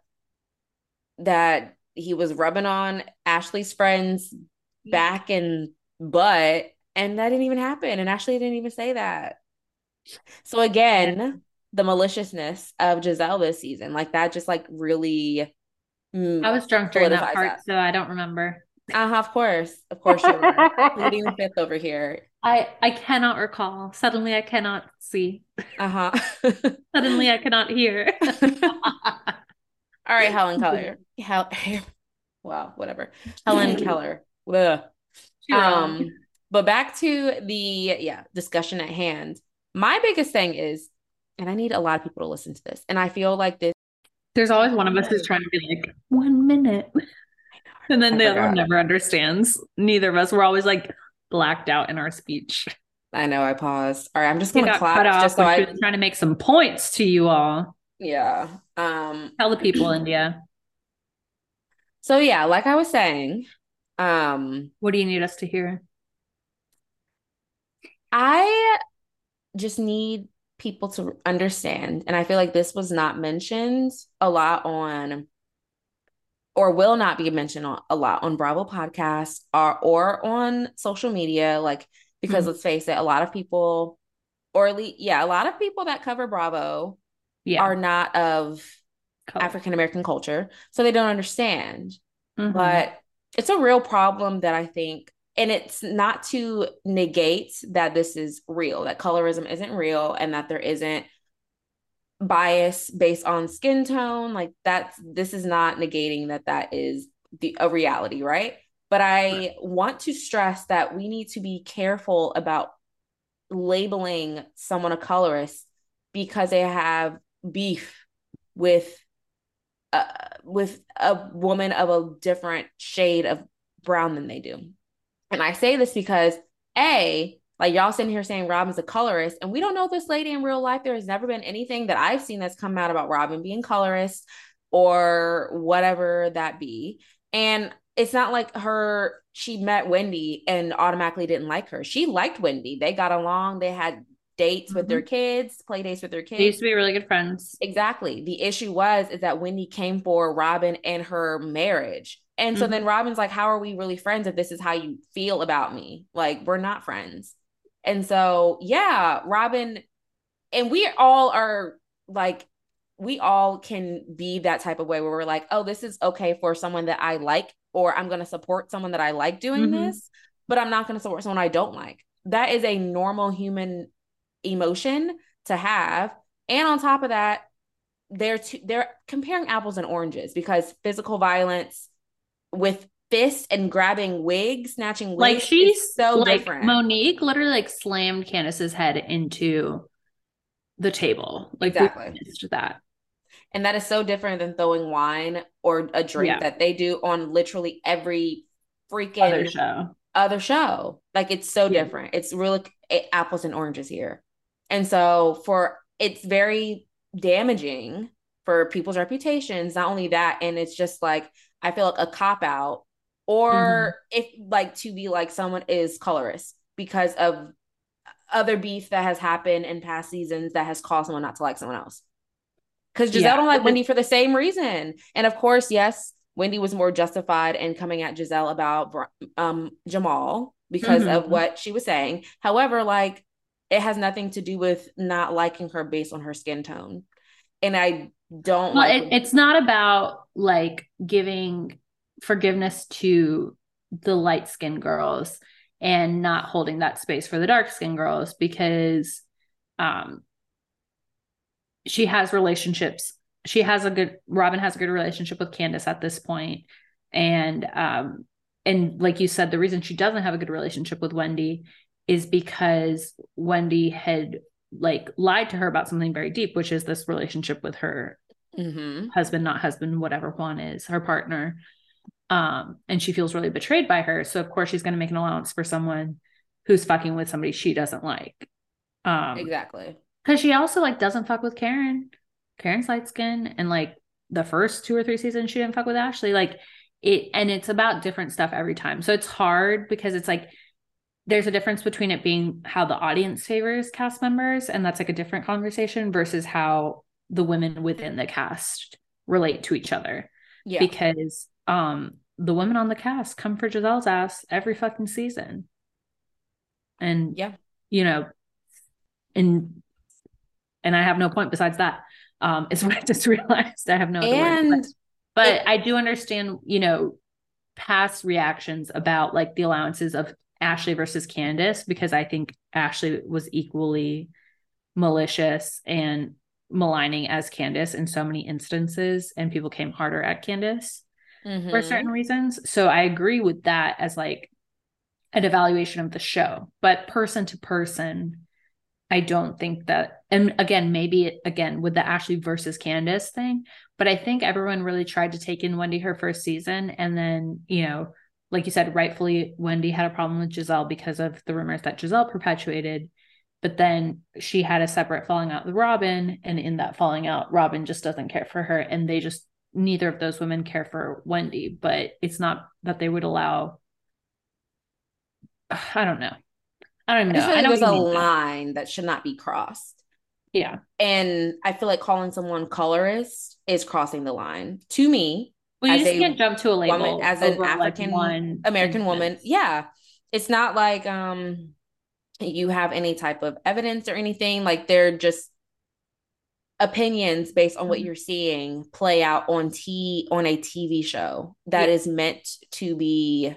that he was rubbing on Ashley's friends back and butt, and that didn't even happen. And Ashley didn't even say that. So again, yeah. The maliciousness of Gizelle this season, like that just like really mm, I was drunk during that part, that. so I don't remember. Uh-huh, of course. Of course you were. Pleading the fifth over here. I I cannot recall. Suddenly I cannot see. Uh-huh. Suddenly I cannot hear. All right, Helen Keller. Hel- wow, whatever. Helen Keller. Ugh. Um, but back to the yeah discussion at hand. My biggest thing is, and I need a lot of people to listen to this, and I feel like this. There's always one of us who's trying to be like one minute. And then I the forgot. other one never understands. Neither of us. We're always like blacked out in our speech. I know. I paused. All right, I'm just gonna clap just so I trying to make some points to you all. Yeah. Um. Tell the people, India. So yeah, like I was saying, um, what do you need us to hear? I just need people to understand, and I feel like this was not mentioned a lot on or will not be mentioned a lot on Bravo podcast or or on social media like because mm-hmm. let's face it a lot of people or at least yeah a lot of people that cover Bravo yeah. are not of African American culture so they don't understand mm-hmm. but it's a real problem that I think and it's not to negate that this is real that colorism isn't real and that there isn't bias based on skin tone. Like that's this is not negating that that is the a reality right? But i want to stress that we need to be careful about labeling someone a colorist because they have beef with uh, with a woman of a different shade of brown than they do and i say this because a like y'all sitting here saying Robyn's a colorist, and we don't know this lady in real life. There has never been anything that I've seen that's come out about Robyn being colorist or whatever that be. And it's not like her, she met Wendy and automatically didn't like her. She liked Wendy. They got along, they had dates mm-hmm. with their mm-hmm. kids, play dates with their kids. They used to be really good friends. Exactly. The issue was is that Wendy came for Robyn and her marriage. And so mm-hmm. then Robyn's like, How are we really friends if this is how you feel about me? Like, we're not friends. And so, yeah, Robyn, and we all are like, we all can be that type of way where we're like, oh, this is okay for someone that I like, or I'm going to support someone that I like doing mm-hmm. this, but I'm not going to support someone I don't like. That is a normal human emotion to have. And on top of that, they're they're comparing apples and oranges because physical violence with fist and grabbing wigs, snatching wigs. Like she's so like different. Monique literally like slammed Candiace's head into the table. Like exactly that. And that is so different than throwing wine or a drink yeah. that they do on literally every freaking other show. Other show. Like it's so yeah. different. It's really eh, apples and oranges here. And so for it's very damaging for people's reputations. Not only that, and it's just like I feel like a cop out or mm-hmm. if like to be like someone is colorist because of other beef that has happened in past seasons that has caused someone not to like someone else. Because Gizelle yeah. don't like Wendy for the same reason. And of course, yes, Wendy was more justified in coming at Gizelle about um, Jamal because mm-hmm. of what she was saying. However, like it has nothing to do with not liking her based on her skin tone. And I don't well, like it, it's not about like giving forgiveness to the light skinned girls and not holding that space for the dark skinned girls because um she has relationships. She has a good robyn has a good relationship with candiace at this point. And um and like you said the reason she doesn't have a good relationship with wendy is because wendy had like lied to her about something very deep which is this relationship with her mm-hmm. husband not husband whatever juan is her partner um, and she feels really betrayed by her. So of course she's going to make an allowance for someone who's fucking with somebody she doesn't like. Um, exactly. Because she also like doesn't fuck with Karen. Karen's light skin, and like the first two or three seasons she didn't fuck with Ashley. Like it, and it's about different stuff every time. So it's hard because it's like there's a difference between it being how the audience favors cast members, and that's like a different conversation versus how the women within the cast relate to each other. Yeah. Because um the women on the cast come for Gizelle's ass every fucking season. And yeah, you know, and and I have no point besides that. Um, is what I just realized. I have no and but it, I do understand, you know, past reactions about like the allowances of Ashley versus Candiace because I think Ashley was equally malicious and maligning as Candiace in so many instances, and people came harder at Candiace mm-hmm. for certain reasons. So I agree with that as like an evaluation of the show, but person to person, I don't think that. And again, maybe it, again with the Ashley versus Candiace thing, but I think everyone really tried to take in Wendy her first season, and then you know, like you said, rightfully Wendy had a problem with Gizelle because of the rumors that Gizelle perpetuated. But then she had a separate falling out with Robyn, and in that falling out, Robyn just doesn't care for her, and they just neither of those women care for Wendy, but it's not that they would allow. I don't know. I don't know. I, there's a line that. that should not be crossed. Yeah. And I feel like calling someone colorist is crossing the line to me. well, you just can't jump to a label woman, as an African like American instance. woman. Yeah. It's not like um you have any type of evidence or anything. Like they're just opinions based on what mm-hmm. you're seeing play out on t on a TV show that yeah. is meant to be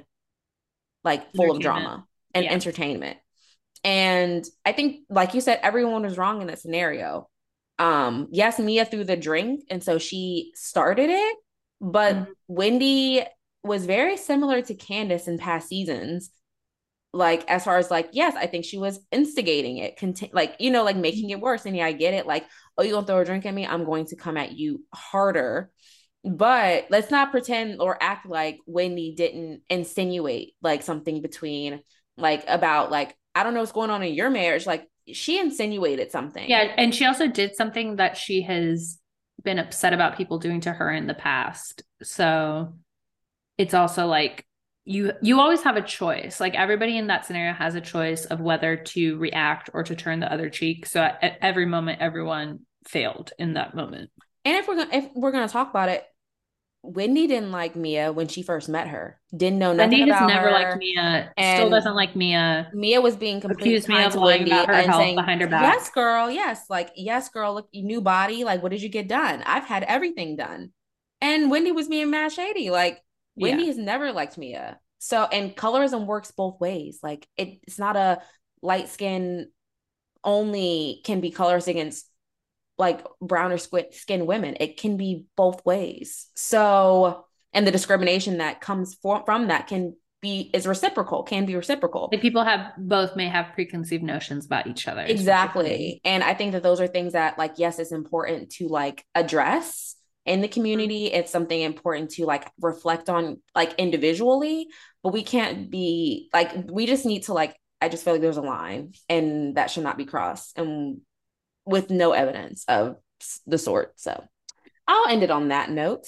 like full of drama and yeah. entertainment. And I think, like you said, everyone was wrong in that scenario. Um, yes, Mia threw the drink, and so she started it, but mm-hmm. Wendy was very similar to Candiace in past seasons. Like, as far as like, yes, I think she was instigating it, conti- like, you know, like making it worse. And yeah, I get it. Like, oh, you gonna throw a drink at me? I'm going to come at you harder. But let's not pretend or act like Wendy didn't insinuate like something between like about like I don't know what's going on in your marriage. Like she insinuated something. Yeah, and she also did something that she has been upset about people doing to her in the past. So it's also like you you always have a choice. Like everybody in that scenario has a choice of whether to react or to turn the other cheek. So at, at every moment everyone failed in that moment. And if we're gonna if we're gonna talk about it, Wendy didn't like Mia when she first met her. Didn't know nothing. Wendy about never her. liked Mia. And still doesn't like Mia. Mia was being accused me of lying about her and health saying, behind her back. Yes, girl. Yes, like yes, girl. Look, new body. Like, what did you get done? I've had everything done. And Wendy was being mad shady. Like, Wendy yeah. has never liked Mia. Uh, so, and colorism works both ways. Like, it, it's not a light skin only can be colorist against like browner skinned women. It can be both ways. So, and the discrimination that comes for, from that can be is reciprocal, can be reciprocal. Like people have both may have preconceived notions about each other. Exactly. And I think that those are things that like yes, it's important to like address in the community. It's something important to like reflect on like individually, but we can't be like we just need to like I just feel like there's a line and that should not be crossed. And with no evidence of the sort. So I'll end it on that note.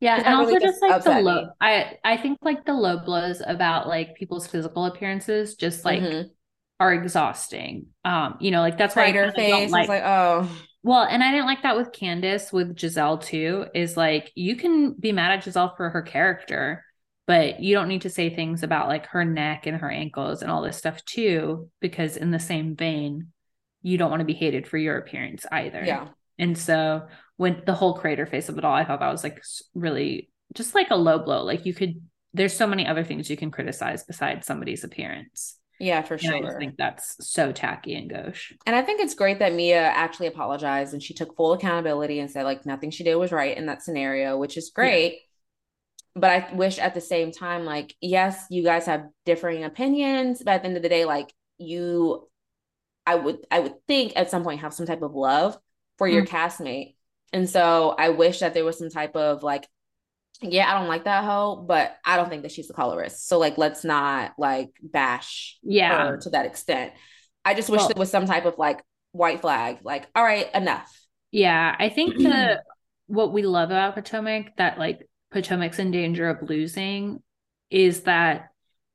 Yeah, and also just like the low, me. I I think like the low blows about like people's physical appearances just like mm-hmm. are exhausting. Um, you know, like that's why her face like, like oh. Well, and I didn't like that with Candiace with Gizelle too. Is like you can be mad at Gizelle for her character, but you don't need to say things about like her neck and her ankles and all this stuff too, because in the same vein, you don't want to be hated for your appearance either. Yeah. And so when the whole crater face of it all, I thought that was like really just like a low blow. Like you could, there's so many other things you can criticize besides somebody's appearance. Yeah, for sure. And I think that's so tacky and gauche. And I think it's great that Mia actually apologized and she took full accountability and said like nothing she did was right in that scenario, which is great. Yeah. But I wish at the same time, like, yes, you guys have differing opinions, but at the end of the day, like you I would I would think at some point have some type of love for your mm-hmm. castmate. And so I wish that there was some type of like, yeah, I don't like that hoe, but I don't think that she's a colorist. So like let's not like bash yeah. her to that extent. I just wish well, there was some type of like white flag, like, all right, enough. Yeah. I think the what we love about Potomac that like Potomac's in danger of losing is that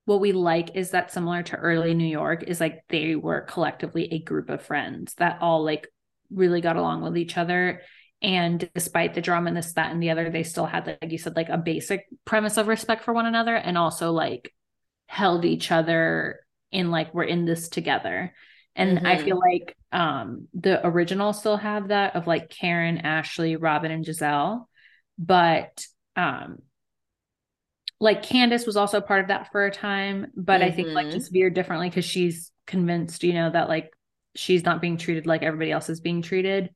what we like is that similar to early New York is like they were collectively a group of friends that all like really got along with each other. And despite the drama and this, that, and the other, they still had, like you said, like a basic premise of respect for one another and also like held each other in like we're in this together. And mm-hmm. I feel like um the original still have that of like Karen, Ashley, Robyn, and Gizelle. But um like Candiace was also part of that for a time, but mm-hmm. I think like mm-hmm. just veered differently because she's convinced, you know, that like she's not being treated like everybody else is being treated.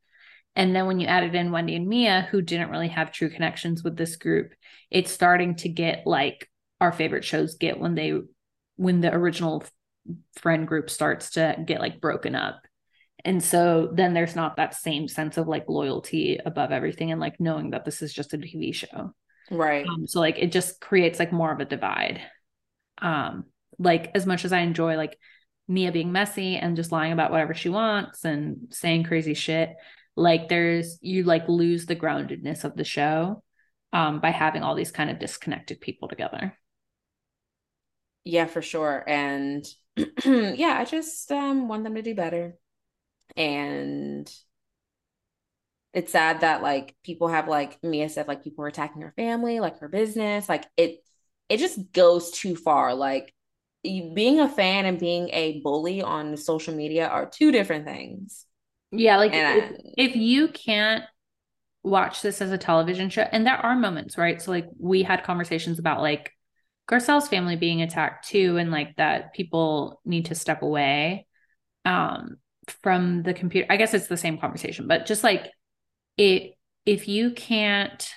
And then when you added in Wendy and Mia, who didn't really have true connections with this group, it's starting to get like our favorite shows get when they when the original friend group starts to get like broken up. And so then there's not that same sense of like loyalty above everything and like knowing that this is just a TV show. Right. Um, so like it just creates like more of a divide. Um, like as much as I enjoy like Mia being messy and just lying about whatever she wants and saying crazy shit, like there's you like lose the groundedness of the show um by having all these kind of disconnected people together. Yeah, for sure. And yeah, I just um want them to do better. And it's sad that like people have like Mia said like people are attacking her family, like her business, like it it just goes too far. Like being a fan and being a bully on social media are two different things. Yeah, like if, I, if you can't watch this as a television show, and there are moments, right? So like we had conversations about like Garcelle's family being attacked too, and like that people need to step away um from the computer. I guess it's the same conversation, but just like it if you can't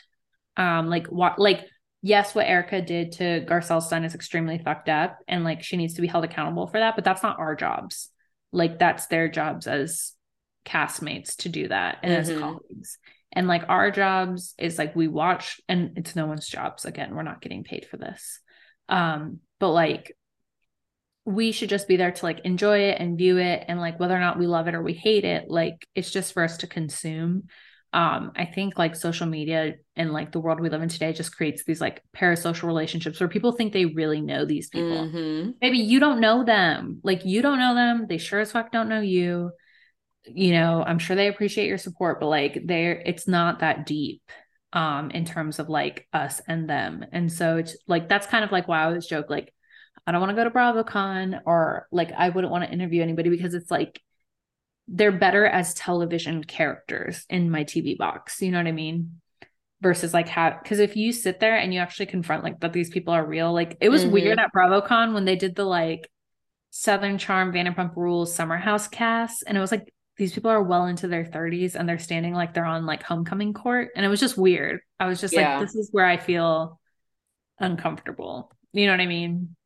um like what like yes what Erika did to Garcelle's son is extremely fucked up and like she needs to be held accountable for that, but that's not our jobs. Like that's their jobs as castmates to do that and mm-hmm. as colleagues. And like our jobs is like we watch and it's no one's jobs again. We're not getting paid for this. Um but like we should just be there to like enjoy it and view it and like whether or not we love it or we hate it like it's just for us to consume um i think like social media and like the world we live in today just creates these like parasocial relationships where people think they really know these people mm-hmm. maybe you don't know them like you don't know them they sure as fuck don't know you you know i'm sure they appreciate your support but like they're it's not that deep um in terms of like us and them and so it's like that's kind of like why i always joke like i don't want to go to bravocon or like i wouldn't want to interview anybody because it's like they're better as television characters in my TV box. You know what I mean? Versus like how because if you sit there and you actually confront like that these people are real, like it was mm-hmm. weird at BravoCon when they did the like Southern Charm Vanderpump Rules Summer House cast, and it was like these people are well into their 30s and they're standing like they're on like homecoming court, and it was just weird. I was just yeah. like, this is where I feel uncomfortable. You know what I mean?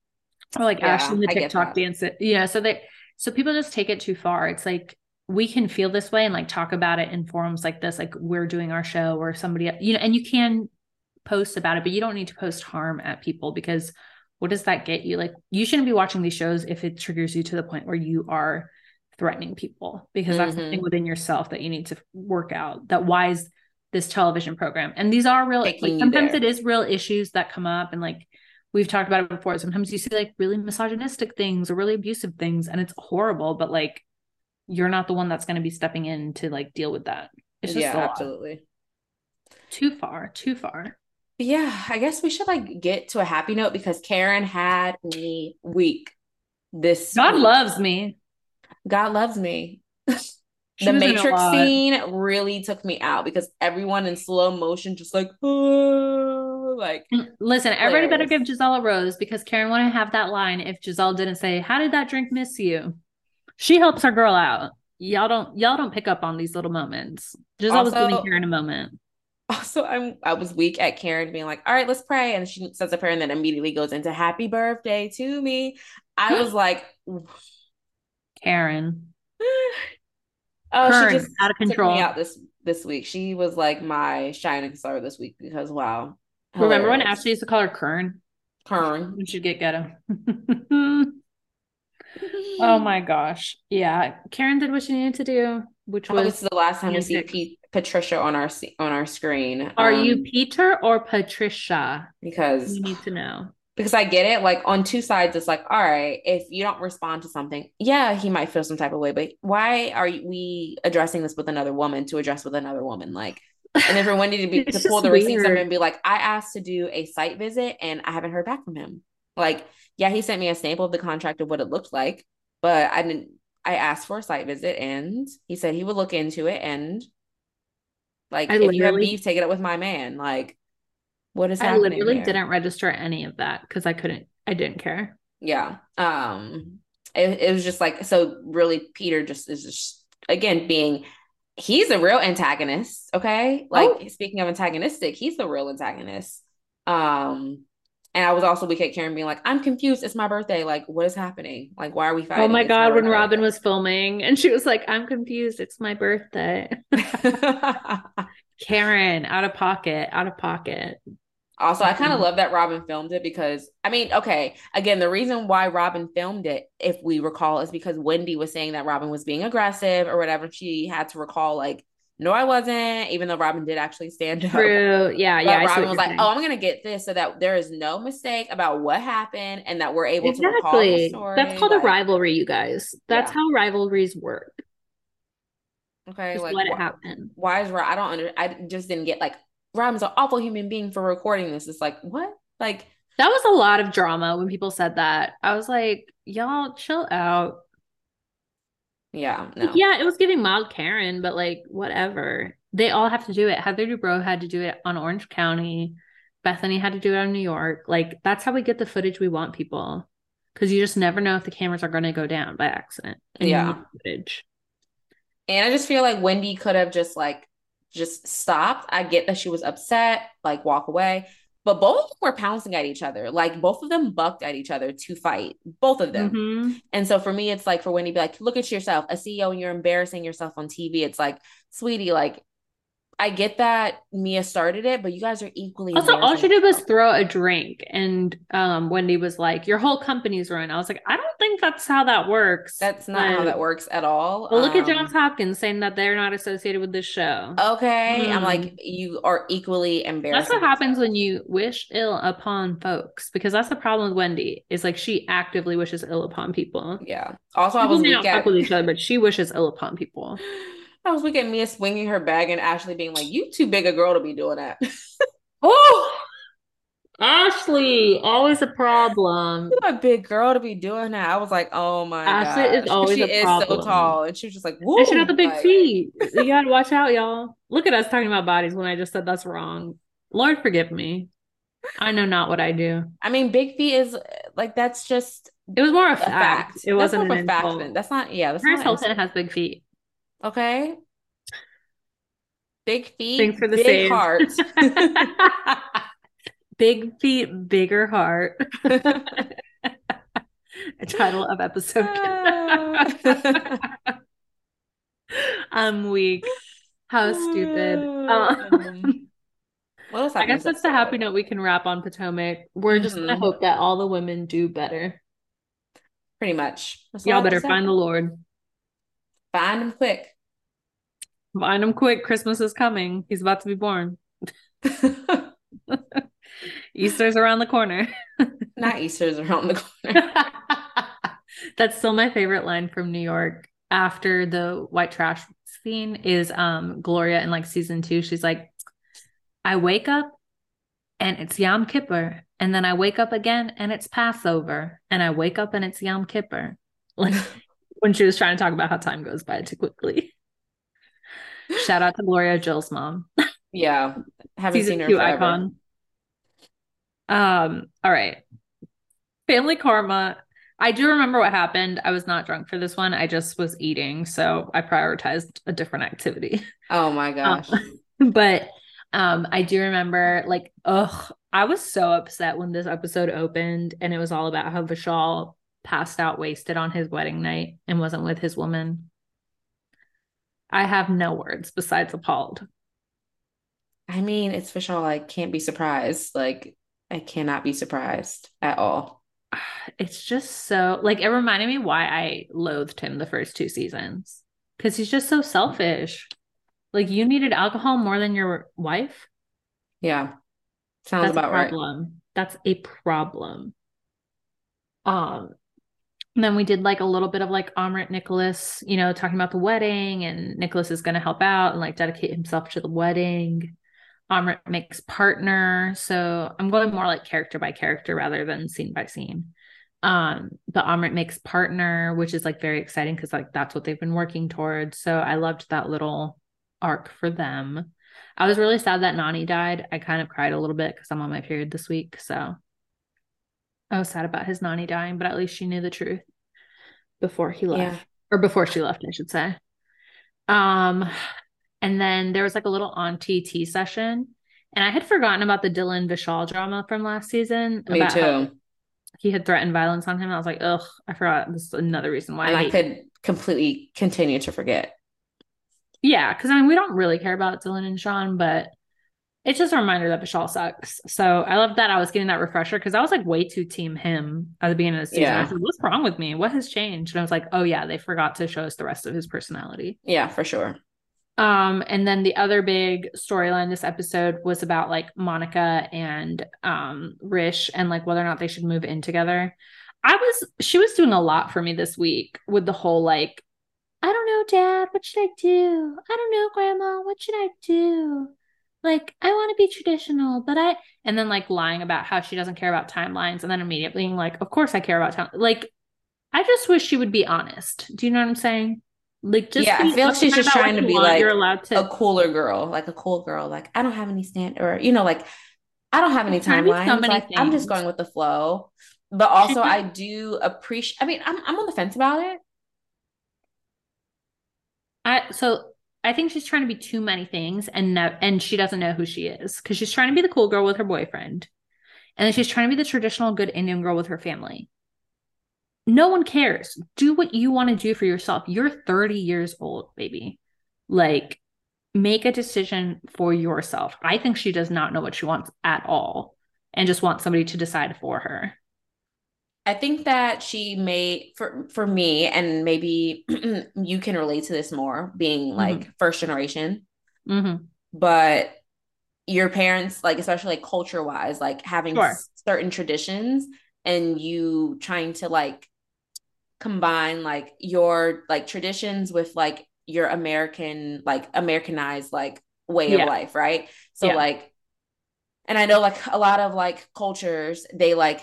Or like yeah, Ashley the TikTok dance. Yeah, so they so people just take it too far. It's like we can feel this way and like talk about it in forums like this like we're doing our show or somebody you know and you can post about it but you don't need to post harm at people because what does that get you like you shouldn't be watching these shows if it triggers you to the point where you are threatening people because mm-hmm. that's something within yourself that you need to work out that why is this television program and these are real like, sometimes it is real issues that come up and like we've talked about it before sometimes you see like really misogynistic things or really abusive things and it's horrible but like you're not the one that's going to be stepping in to like deal with that. It's just yeah, absolutely too far, too far. Yeah, I guess we should like get to a happy note because Karen had me weak. This God week. loves me. God loves me. the Matrix scene really took me out because everyone in slow motion just like oh, like mm, listen everybody better give Gizelle a rose because Karen wouldn't have that line if Gizelle didn't say how did that drink miss you she helps her girl out. Y'all don't y'all don't pick up on these little moments. Just always giving Karen a moment. Also, I'm I was weak at Karen being like, all right, let's pray. And she says a prayer and then immediately goes into happy birthday to me. I was like Karen. oh, Karen, she just out of control. out this this week. She was like my shining star this week because wow. Hilarious. Remember when Ashley used to call her Kern? Kern. We should get ghetto. oh my gosh. Yeah. Karen did what she needed to do, which was this is the last time music. we see Pete, Patricia on our on our screen. Are um, you Peter or Patricia? Because you need to know. Because I get it. Like on two sides, it's like, all right, if you don't respond to something, yeah, he might feel some type of way, but why are we addressing this with another woman to address with another woman? Like, and if everyone needed to be to pull the receipts up and be like, I asked to do a site visit and I haven't heard back from him. Like, yeah, he sent me a sample of the contract of what it looked like, but I didn't. I asked for a site visit, and he said he would look into it. And like, I if you have beef, take it up with my man. Like, what is I happening? I literally here? didn't register any of that because I couldn't. I didn't care. Yeah. Um. It, it was just like so. Really, Peter just is just again being he's a real antagonist okay like oh. speaking of antagonistic he's the real antagonist um and I was also weak at Karen being like, I'm confused. It's my birthday. Like, what is happening? Like, why are we fighting? Oh my it's God, when Robyn was filming and she was like, I'm confused. It's my birthday. Karen, out of pocket, out of pocket. Also, I kind of mm-hmm. love that Robyn filmed it because, I mean, okay, again, the reason why Robyn filmed it, if we recall, is because Wendy was saying that Robyn was being aggressive or whatever. She had to recall, like, no, I wasn't, even though Robyn did actually stand up. True. Yeah. But yeah. Robyn was like, saying. oh, I'm going to get this so that there is no mistake about what happened and that we're able exactly. to recall the story. That's called like, a rivalry, you guys. That's yeah. how rivalries work. Okay, just like it wh- happen. why is Rob? I don't under. I just didn't get like Robyn's an awful human being for recording this. It's like what? Like That was a lot of drama when people said that. I was like, y'all chill out. yeah, no, Yeah, it was giving mild Karen, but like whatever. They all have to do it. Heather Dubrow had to do it on Orange County. Bethany had to do it on New York. Like that's how we get the footage we want people. Because you just never know if the cameras are going to go down by accident. Yeah. footage. And I just feel like Wendy could have just like just stopped. I get that she was upset, like walk away, but both of them were pouncing at each other. Like both of them bucked at each other to fight, both of them. Mhm. And so for me, it's like for Wendy, be like, look at yourself, a CEO, and you're embarrassing yourself on TV. It's like, sweetie, like I get that Mia started it, but you guys are equally. Also, all she did was throw a drink, and um, Wendy was like, "Your whole company's ruined." I was like, "I don't think that's how that works." That's not how that works at all. Well, look at Um, Johns Hopkins saying that they're not associated with this show. Okay, I'm Mm. like, you are equally embarrassed. That's what happens when you wish ill upon folks, because that's the problem with Wendy. Is like she actively wishes ill upon people. Yeah. Also, I was weak not at. with each other, but she wishes ill upon people. I was looking at Mia swinging her bag and Ashley being like, "You too big a girl to be doing that." Oh, Ashley, always a problem. You a big girl to be doing that. I was like, "Oh my God. Ashley is gosh. always she is problem. so tall," and she was just like, "Woo!" And she got the big like- feet. You gotta watch out, y'all. Look at us talking about bodies when I just said that's wrong. Lord forgive me. I know not what I do. I mean, big feet is like that's just It was more a a fact. fact. It That's wasn't a fact. That's not. Yeah, that's Paris not. Hilton has big feet. Okay. Big feet. Thanks for the big save. heart. big feet, bigger heart. a title of episode. Ah. Um, I'm weak. How stupid. Ah. Um, what else I guess that's the happy note we can wrap on Potomac. We're just gonna mm-hmm. hope that all the women do better. Pretty much. That's Y'all better find the Lord. Find him quick. Find him quick. Christmas is coming. He's about to be born. Easter's around the corner. Not Easter's around the corner. That's still my favorite line from New York. After the white trash scene is um Gloria in like season two. She's like, I wake up and it's Yom Kippur. And then I wake up again and it's Passover. And I wake up and it's Yom Kippur. Like when she was trying to talk about how time goes by too quickly. Shout out to Gloria Jill's mom. yeah. Haven't seen her forever. icon. Um, all right. Family karma. I do remember what happened. I was not drunk for this one. I just was eating, so I prioritized a different activity. Oh my gosh. but um, I do remember like, ugh, I was so upset when this episode opened and it was all about how Vishal passed out wasted on his wedding night and wasn't with his woman. I have no words besides appalled. I mean, it's Vishal. I can't be surprised. Like, I cannot be surprised at all. it's just so like it reminded me why I loathed him the first two seasons because he's just so selfish. Like you needed alcohol more than your wife. Yeah. Sounds That's a about right. problem. That's a problem. Um, and then we did like a little bit of like Amrit Nicholas, you know, talking about the wedding, and Nicholas is going to help out and like dedicate himself to the wedding. Amrit makes partner, so I'm going more like character by character rather than scene by scene. Um, but Amrit makes partner, which is like very exciting because like that's what they've been working towards. So I loved that little arc for them. I was really sad that Nani died. I kind of cried a little bit because I'm on my period this week. So I was sad about his nanny dying, but at least she knew the truth before he left. Yeah. Or before she left, I should say. Um, and then there was like a little auntie tea session. And I had forgotten about the Dylan Vishal drama from last season. Me too. He had threatened violence on him. I was like, ugh, I forgot. This is another reason why And I I could completely continue to forget. Yeah, because I mean, we don't really care about Dylan and Sean, but it's just a reminder that Vishal sucks. So I love that I was getting that refresher because I was like way too team him at the beginning of the season. I Yeah. was like, what's wrong with me? What has changed? And I was like, oh yeah, they forgot to show us the rest of his personality. Yeah, for sure. Um, and then the other big storyline this episode was about like Monica and um Rish and like whether or not they should move in together. I was she was doing a lot for me this week with the whole like I don't know, Dad. What should I do? I don't know, Grandma. What should I do? Like, I want to be traditional, but I, and then like lying about how she doesn't care about timelines and then immediately being like, of course I care about time. Like, I just wish she would be honest. Do you know what I'm saying? Like, just yeah, I feel like she's just trying to be want. like you're allowed to a cooler girl, like a cool girl. Like, I don't have any stand or, you know, like, I don't have any timelines. So like, things. I'm just going with the flow. But also, I do appreciate. I mean, I'm I'm on the fence about it. I so I think she's trying to be too many things, and no, and she doesn't know who she is because she's trying to be the cool girl with her boyfriend, and then she's trying to be the traditional good Indian girl with her family. No one cares. Do what you want to do for yourself. You're 30 years old, baby. Like, make a decision for yourself. I think she does not know what she wants at all and just wants somebody to decide for her. I think that she may for for me and maybe you can relate to this more being mm-hmm. like mm-hmm. first generation. Mm-hmm. But your parents like especially like culture wise like having sure. certain traditions and you trying to like combine like your like traditions with like your American like Americanized like way yeah. of life, right? So yeah. like and I know like a lot of like cultures they like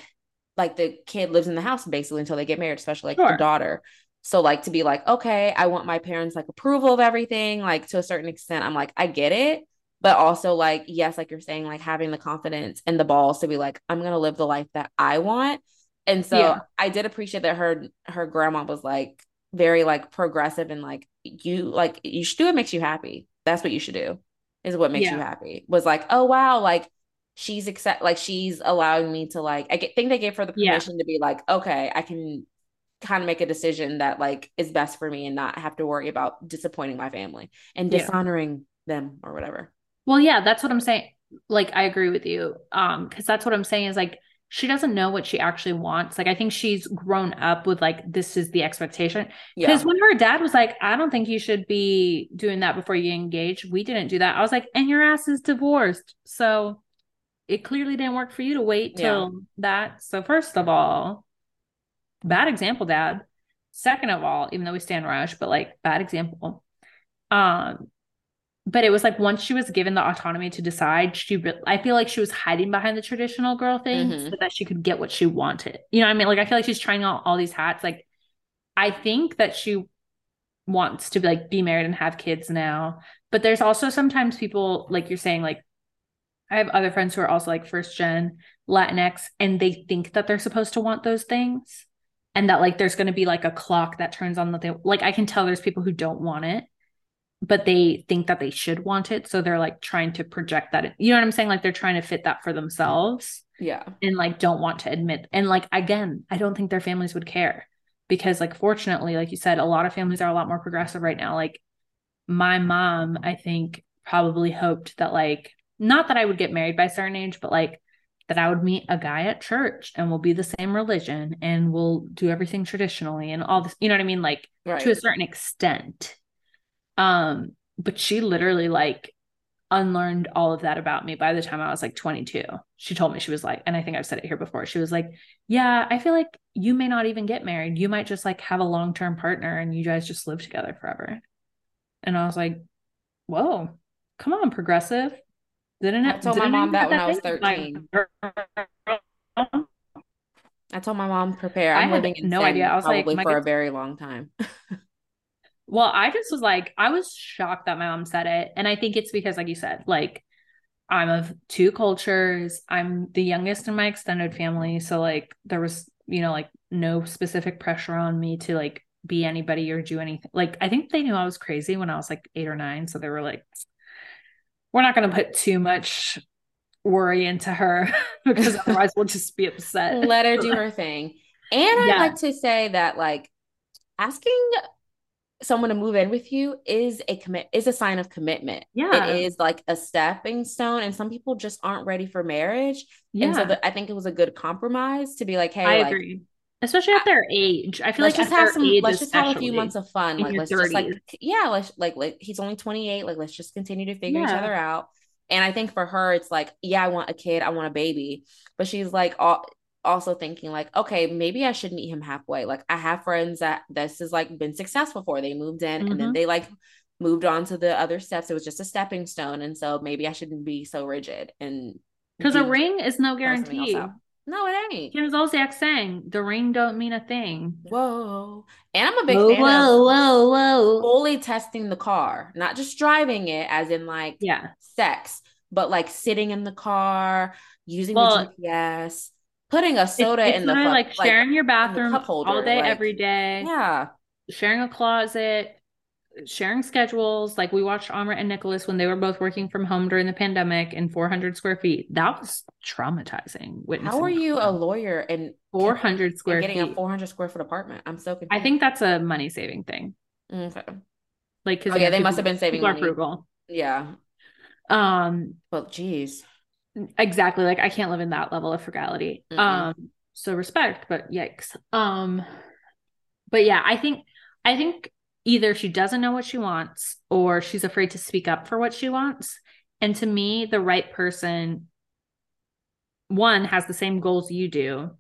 like the kid lives in the house basically until they get married, especially like sure. the daughter. So like to be like, okay, I want my parents like approval of everything, like to a certain extent, I'm like, I get it. But also like, yes, like you're saying, like having the confidence and the balls to be like, I'm gonna live the life that I want. And so yeah. I did appreciate that her her grandma was like very like progressive and like you like you should do what makes you happy. That's what you should do. Is what makes yeah. you happy. Was like, oh wow, like she's accept like she's allowing me to like I get, think they gave her the permission yeah. to be like, okay, I can kind of make a decision that like is best for me and not have to worry about disappointing my family and dishonoring yeah. them or whatever. Well, yeah, that's what I'm saying. Like I agree with you. Um, because that's what I'm saying is like she doesn't know what she actually wants. Like I think she's grown up with like this is the expectation. Because when her dad was like, I don't think you should be doing that before you engage. We didn't do that. I was like, and your ass is divorced. So it clearly didn't work for you to wait till yeah. that. So first of all, bad example, dad. Second of all, even though we stand Rush, but like bad example. Um, but it was like once she was given the autonomy to decide, she I feel like she was hiding behind the traditional girl thing mm-hmm. so that she could get what she wanted. You know what I mean? Like I feel like she's trying all, all these hats. Like I think that she wants to like be married and have kids now. But there's also sometimes people like you're saying, like I have other friends who are also like first gen Latinx and they think that they're supposed to want those things and that like there's going to be like a clock that turns on that they like I can tell there's people who don't want it but they think that they should want it so they're like trying to project that you know what I'm saying? Like they're trying to fit that for themselves yeah. and like don't want to admit and like again I don't think their families would care because like fortunately like you said a lot of families are a lot more progressive right now. Like my mom I think probably hoped that like not that I would get married by a certain age, but like that I would meet a guy at church and we'll be the same religion and we'll do everything traditionally and all this, you know what I mean? Like right. to a certain extent. Um, but she literally like unlearned all of that about me by the time I was like 22. She told me she was like, and I think I've said it here before. She was like, Yeah, I feel like you may not even get married. You might just like have a long term partner and you guys just live together forever. And I was like, Whoa, come on, progressive. Didn't I told my mom that when I was 13. I told my mom prepare. I'm living in no idea. I was probably like, for a very long time. well, I just was like, I was shocked that my mom said it. And I think it's because, like you said, like I'm of two cultures. I'm the youngest in my extended family. So like there was, you know, like no specific pressure on me to like be anybody or do anything. Like I think they knew I was crazy when I was like eight or nine. So they were like, we're not going to put too much worry into her because otherwise we'll just be upset. Let her do her thing. And I'd like to say that like asking someone to move in with you is a commit is a sign of commitment. Yeah. It is like a stepping stone. And some people just aren't ready for marriage. Yeah. And so the, I think it was a good compromise to be like, hey, I like, agree especially at their age. I feel let's like just have some. Let's just have a few months of fun. Like let's 30s. just like yeah, let's like, like he's only twenty eight. Like let's just continue to figure yeah. each other out. And I think for her, it's like yeah, I want a kid, I want a baby, but she's like all also thinking like, okay, maybe I should meet him halfway. Like I have friends that this has like been successful for. They moved in mm-hmm. and then mm-hmm. they like moved on to the other steps. It was just a stepping stone. And so maybe I shouldn't be so rigid and because a ring is no guarantee. No, it ain't. Kim Zolciak saying the ring don't mean a thing. Whoa. And I'm a big whoa, fan whoa, whoa, whoa. fully testing the car, not just driving it as in like yeah, sex, but like sitting in the car, using well, the GPS, putting a soda it's, it's in the like, like sharing your bathroom holder, all day, like, every day. Yeah. Sharing a closet, sharing schedules. Like we watched Amrit and Nicholas when they were both working from home during the pandemic in 400 square feet. That was traumatizing. How are you a lawyer in 400 square getting feet? a 400 square foot apartment? I'm so confused. I think that's a money saving thing. Okay. Like, because oh, yeah, they must have been saving money. frugal. Yeah. Um. Well, geez. Exactly. Like I can't live in that level of frugality. Mm-hmm. Um. So respect, but yikes. Um. But yeah, I think I think either she doesn't know what she wants or she's afraid to speak up for what she wants. And to me, the right person, one, has the same goals you do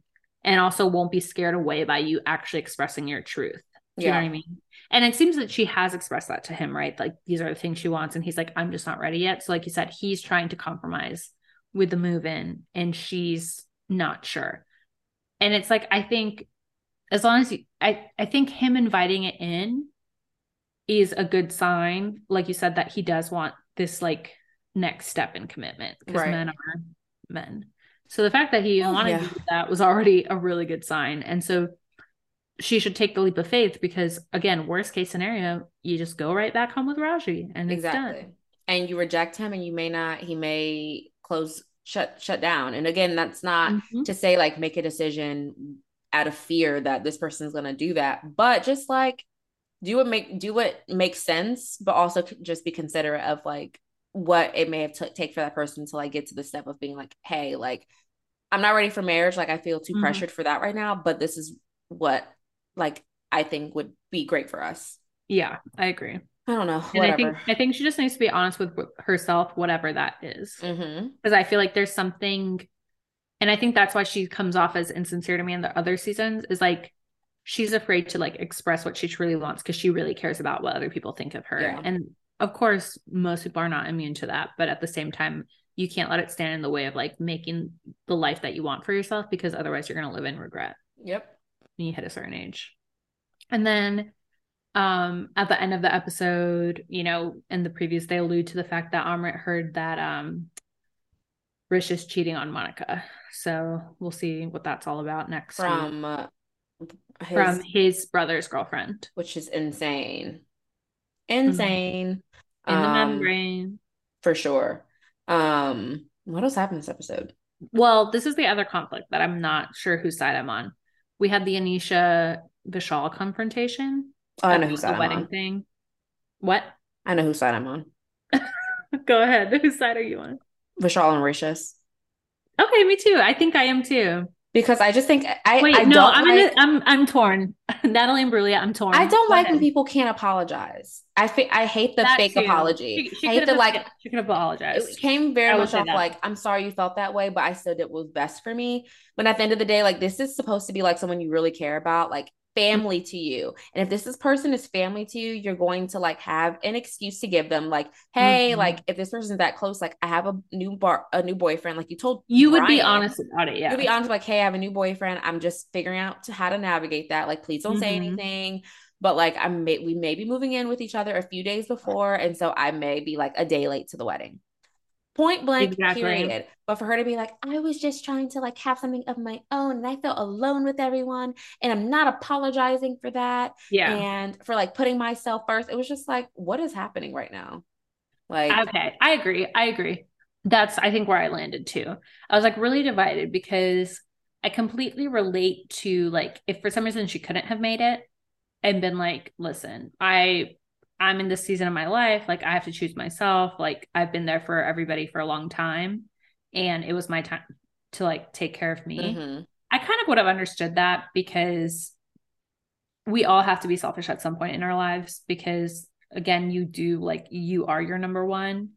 and also won't be scared away by you actually expressing your truth. Do you yeah. know what I mean? And it seems that she has expressed that to him, right? Like these are the things she wants. And he's like, I'm just not ready yet. So, like you said, he's trying to compromise with the move in and she's not sure. And it's like, I think as long as you, I, I think him inviting it in is a good sign, like you said, that he does want this like next step in commitment because right. men are men. So the fact that he oh, wanted yeah. that was already a really good sign. And so she should take the leap of faith because again, worst case scenario, you just go right back home with Raji and exactly. And you reject him and you may not, he may close shut shut down. And again, that's not mm-hmm. to say like make a decision out of fear that this person is going to do that, but just like do what make do what makes sense, but also just be considerate of like what it may have t- take for that person to like get to the step of being like, hey, like I'm not ready for marriage. Like I feel too mm-hmm. pressured for that right now, but this is what like I think would be great for us. Yeah, I agree. I don't know. And I think I think she just needs to be honest with herself, whatever that is. Because mm-hmm. I feel like there's something, and I think that's why she comes off as insincere to me in the other seasons. Is like she's afraid to like express what she truly wants because she really cares about what other people think of her. Yeah. And of course, most people are not immune to that, but at the same time, you can't let it stand in the way of like making the life that you want for yourself because otherwise you're going to live in regret. Yep. When you hit a certain age. And then um at the end of the episode, you know, in the previous they allude to the fact that Amrit heard that um Rish is cheating on Monica. So we'll see what that's all about next. From uh, his, from his brother's girlfriend, which is insane. Insane. Mm-hmm. In the um, membrane. For sure. Um, what else happened this episode? Well, this is the other conflict that I'm not sure whose side I'm on. We had the Anisha Vishal confrontation. Oh, I know whose side the wedding on. thing. What? I know whose side I'm on. Go ahead. Whose side are you on? Vishal and Mauritius. Okay, me too. I think I am too because I just think I wait. I no, I'm like, a, I'm I'm torn. Natalie Imbruglia, I'm torn. I don't Go like ahead. when people can't apologize. I think I hate the that fake too. apology. She, she I hate the like. She can apologize. It came very much off like I'm sorry you felt that way, but I still did what was best for me. But at the end of the day, like this is supposed to be like someone you really care about. Like family to you. And if this is person is family to you, you're going to like have an excuse to give them like, hey, mm-hmm. like if this person's that close, like I have a new bar a new boyfriend. Like you told you Brian, would be honest about it. Yeah. You'd be honest, like, hey, I have a new boyfriend. I'm just figuring out to how to navigate that. Like, please don't mm-hmm. say anything. But like I'm may we may be moving in with each other a few days before. And so I may be like a day late to the wedding point blank exactly. period. But for her to be like i was just trying to like have something of my own and i felt alone with everyone and i'm not apologizing for that yeah. and for like putting myself first it was just like what is happening right now? Like okay. I agree. I agree. That's i think where i landed too. I was like really divided because i completely relate to like if for some reason she couldn't have made it and been like listen i I'm in this season of my life. Like I have to choose myself. Like I've been there for everybody for a long time. And it was my time to like take care of me. Mm-hmm. I kind of would have understood that because we all have to be selfish at some point in our lives because again, you do like you are your number one.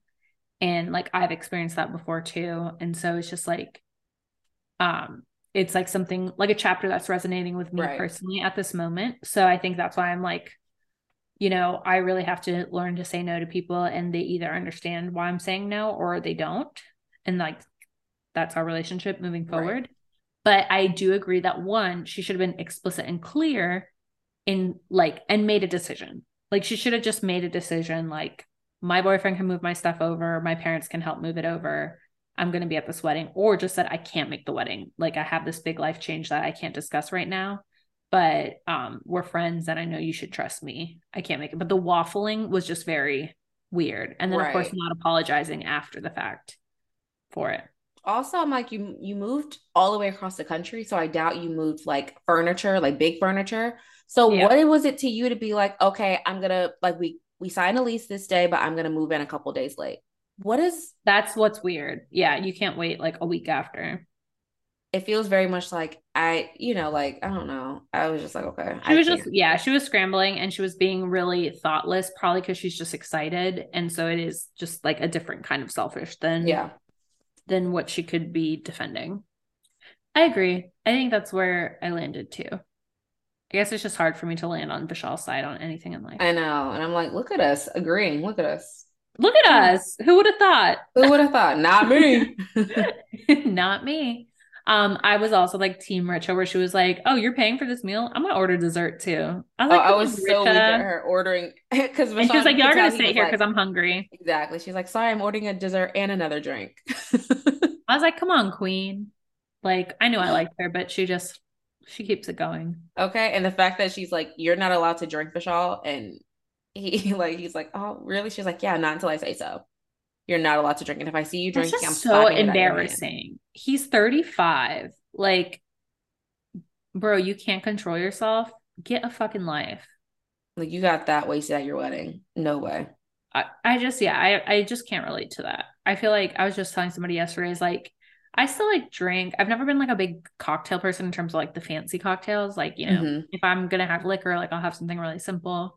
And like I've experienced that before too. And so it's just like um it's like something like a chapter that's resonating with me right. personally at this moment. So I think that's why I'm like, you know, I really have to learn to say no to people and they either understand why I'm saying no or they don't. And like that's our relationship moving forward. Right. But I do agree that one, she should have been explicit and clear in like and made a decision. Like she should have just made a decision like my boyfriend can move my stuff over, my parents can help move it over I'm going to be at this wedding, or just said I can't make the wedding. Like I have this big life change that I can't discuss right now, but um, we're friends and I know you should trust me. I can't make it. But the waffling was just very weird. And then right. of course not apologizing after the fact for it. Also, I'm like you you moved all the way across the country, so I doubt you moved like furniture, like big furniture. So yeah. what was it to you to be like, okay, I'm gonna like we we signed a lease this day, but I'm gonna move in a couple days late what is that's what's weird. Yeah, you can't wait like a week after. It feels very much like I, you know, like I don't know. I was just like, okay. She I was can't. just yeah, she was scrambling and she was being really thoughtless, probably because she's just excited. And so it is just like a different kind of selfish than yeah than what she could be defending. I agree. I think that's where I landed too. I guess it's just hard for me to land on Vishal's side on anything in life. I know. And I'm like, look at us agreeing. Look at us. Look at us. Who would have thought? Who would have thought? Not me. Not me. Um, I was also like Team Richa, where she was like, "Oh, you're paying for this meal. I'm gonna order dessert too." I was like, oh, "I was so weak at her ordering because she was like, "Y'all are gonna sit here because like, I'm hungry." Exactly. She's like, "Sorry, I'm ordering a dessert and another drink." I was like, "Come on, Queen." Like, I knew I liked her, but she just she keeps it going. Okay, and the fact that she's like, "You're not allowed to drink Vishal," and he like he's like, oh really? She's like, yeah, not until I say so. You're not allowed to drink, and if I see you drinking, I'm so embarrassing. He's 35. Like, bro, you can't control yourself. Get a fucking life. Like you got that wasted at your wedding. No way. I, I just yeah, I I just can't relate to that. I feel like I was just telling somebody yesterday is like I still like drink. I've never been like a big cocktail person in terms of like the fancy cocktails. Like, you know, mm-hmm. if I'm gonna have liquor, like I'll have something really simple.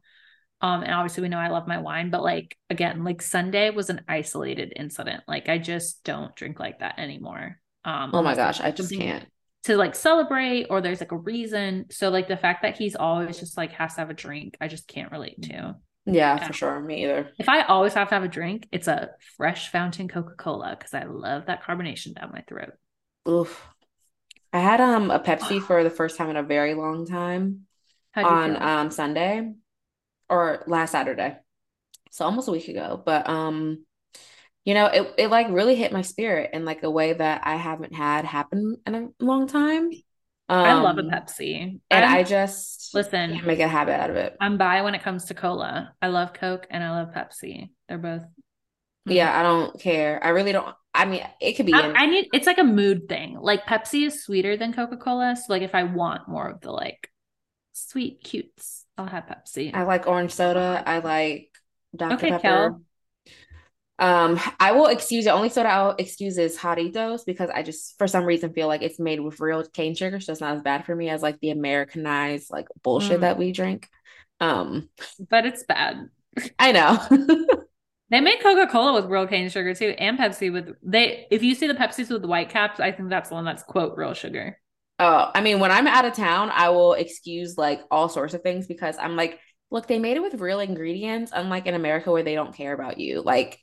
Um, and obviously we know I love my wine, but like again, like Sunday was an isolated incident. Like I just don't drink like that anymore. Um, oh my gosh, I just can't to like celebrate or there's like a reason. So like the fact that he's always just like has to have a drink, I just can't relate to. Yeah, for sure. Me either. If I always have to have a drink, it's a fresh fountain Coca-Cola because I love that carbonation down my throat. Oof. I had um a Pepsi for the first time in a very long time on um Sunday or last Saturday. So almost a week ago. But um, you know, it it like really hit my spirit in like a way that I haven't had happen in a long time. Um, I love a um, Pepsi. And I'm, i just listen make a habit out of it. I'm by when it comes to cola. I love Coke and I love Pepsi. They're both yeah, I don't care. I really don't. I mean, it could be. I, I, need. It's like a mood thing. Like Pepsi is sweeter than Coca Cola. So like, if I want more of the like sweet cutes, I'll have Pepsi. I like orange soda. I like Dr. Okay, Pepper. Kel. Um, I will excuse the only soda I'll excuse is Jarritos because I just for some reason feel like it's made with real cane sugar, so it's not as bad for me as like the Americanized like bullshit mm. that we drink. Um, but it's bad. I know. they make Coca Cola with real cane sugar too, and Pepsi with they. If you see the Pepsis with the white caps, I think that's the one that's quote real sugar. Oh, I mean, when I'm out of town, I will excuse like all sorts of things because I'm like, look, they made it with real ingredients, unlike in America where they don't care about you. Like,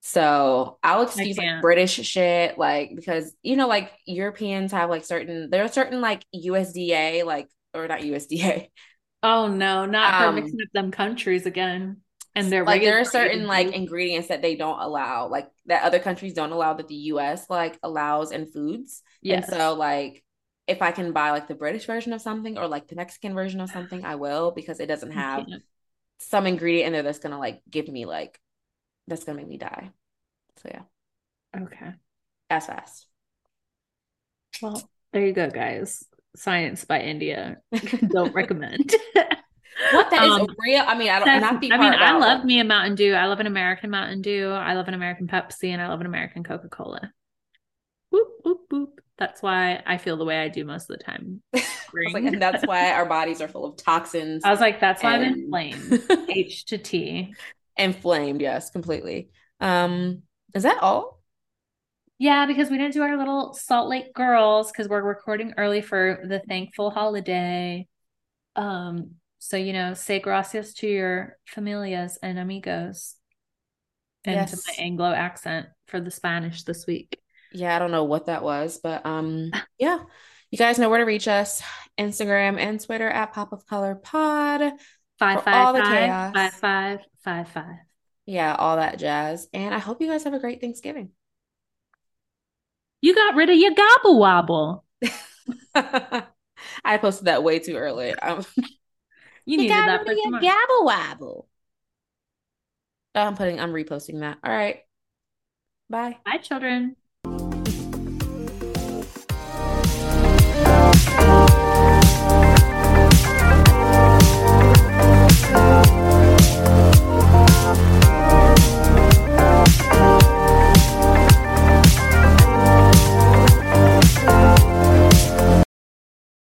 so I'll excuse like British shit, like because you know, like Europeans have like certain there are certain like USDA, like or not USDA. Oh no, not um, her mixing up them countries again. And they're like there are certain like ingredients that they don't allow, like that other countries don't allow that the US like allows in foods. Yeah. And so like if I can buy like the British version of something or like the Mexican version of something, I will because it doesn't have some ingredient in there that's gonna like give me like that's gonna make me die. So yeah. Okay. As fast. Well, there you go, guys. Science by India. Don't recommend. what that um, is real? I mean, I don't. Not the I mean, I love me a Mountain Dew. I love an American Mountain Dew. I love an American Pepsi, and I love an American Coca Cola. Whoop whoop whoop. That's why I feel the way I do most of the time. like, and that's why our bodies are full of toxins. I was like, that's why and... I'm inflamed. H to T. Inflamed, yes, completely. Um, is that all? Yeah, because we didn't do our little Salt Lake girls because we're recording early for the thankful holiday. Um, so you know, say gracias to your familias and amigos. And yes. to my Anglo accent for the Spanish this week. Yeah, I don't know what that was, but um, yeah. You guys know where to reach us. Instagram and Twitter at Pop of Color Pod. Five five all the five, chaos. five five five five. Yeah, all that jazz. And I hope you guys have a great Thanksgiving. You got rid of your gobble wobble. I posted that way too early. Um, you, you got rid of your gobble wobble. I'm putting, I'm reposting that. All right. Bye. Bye, children.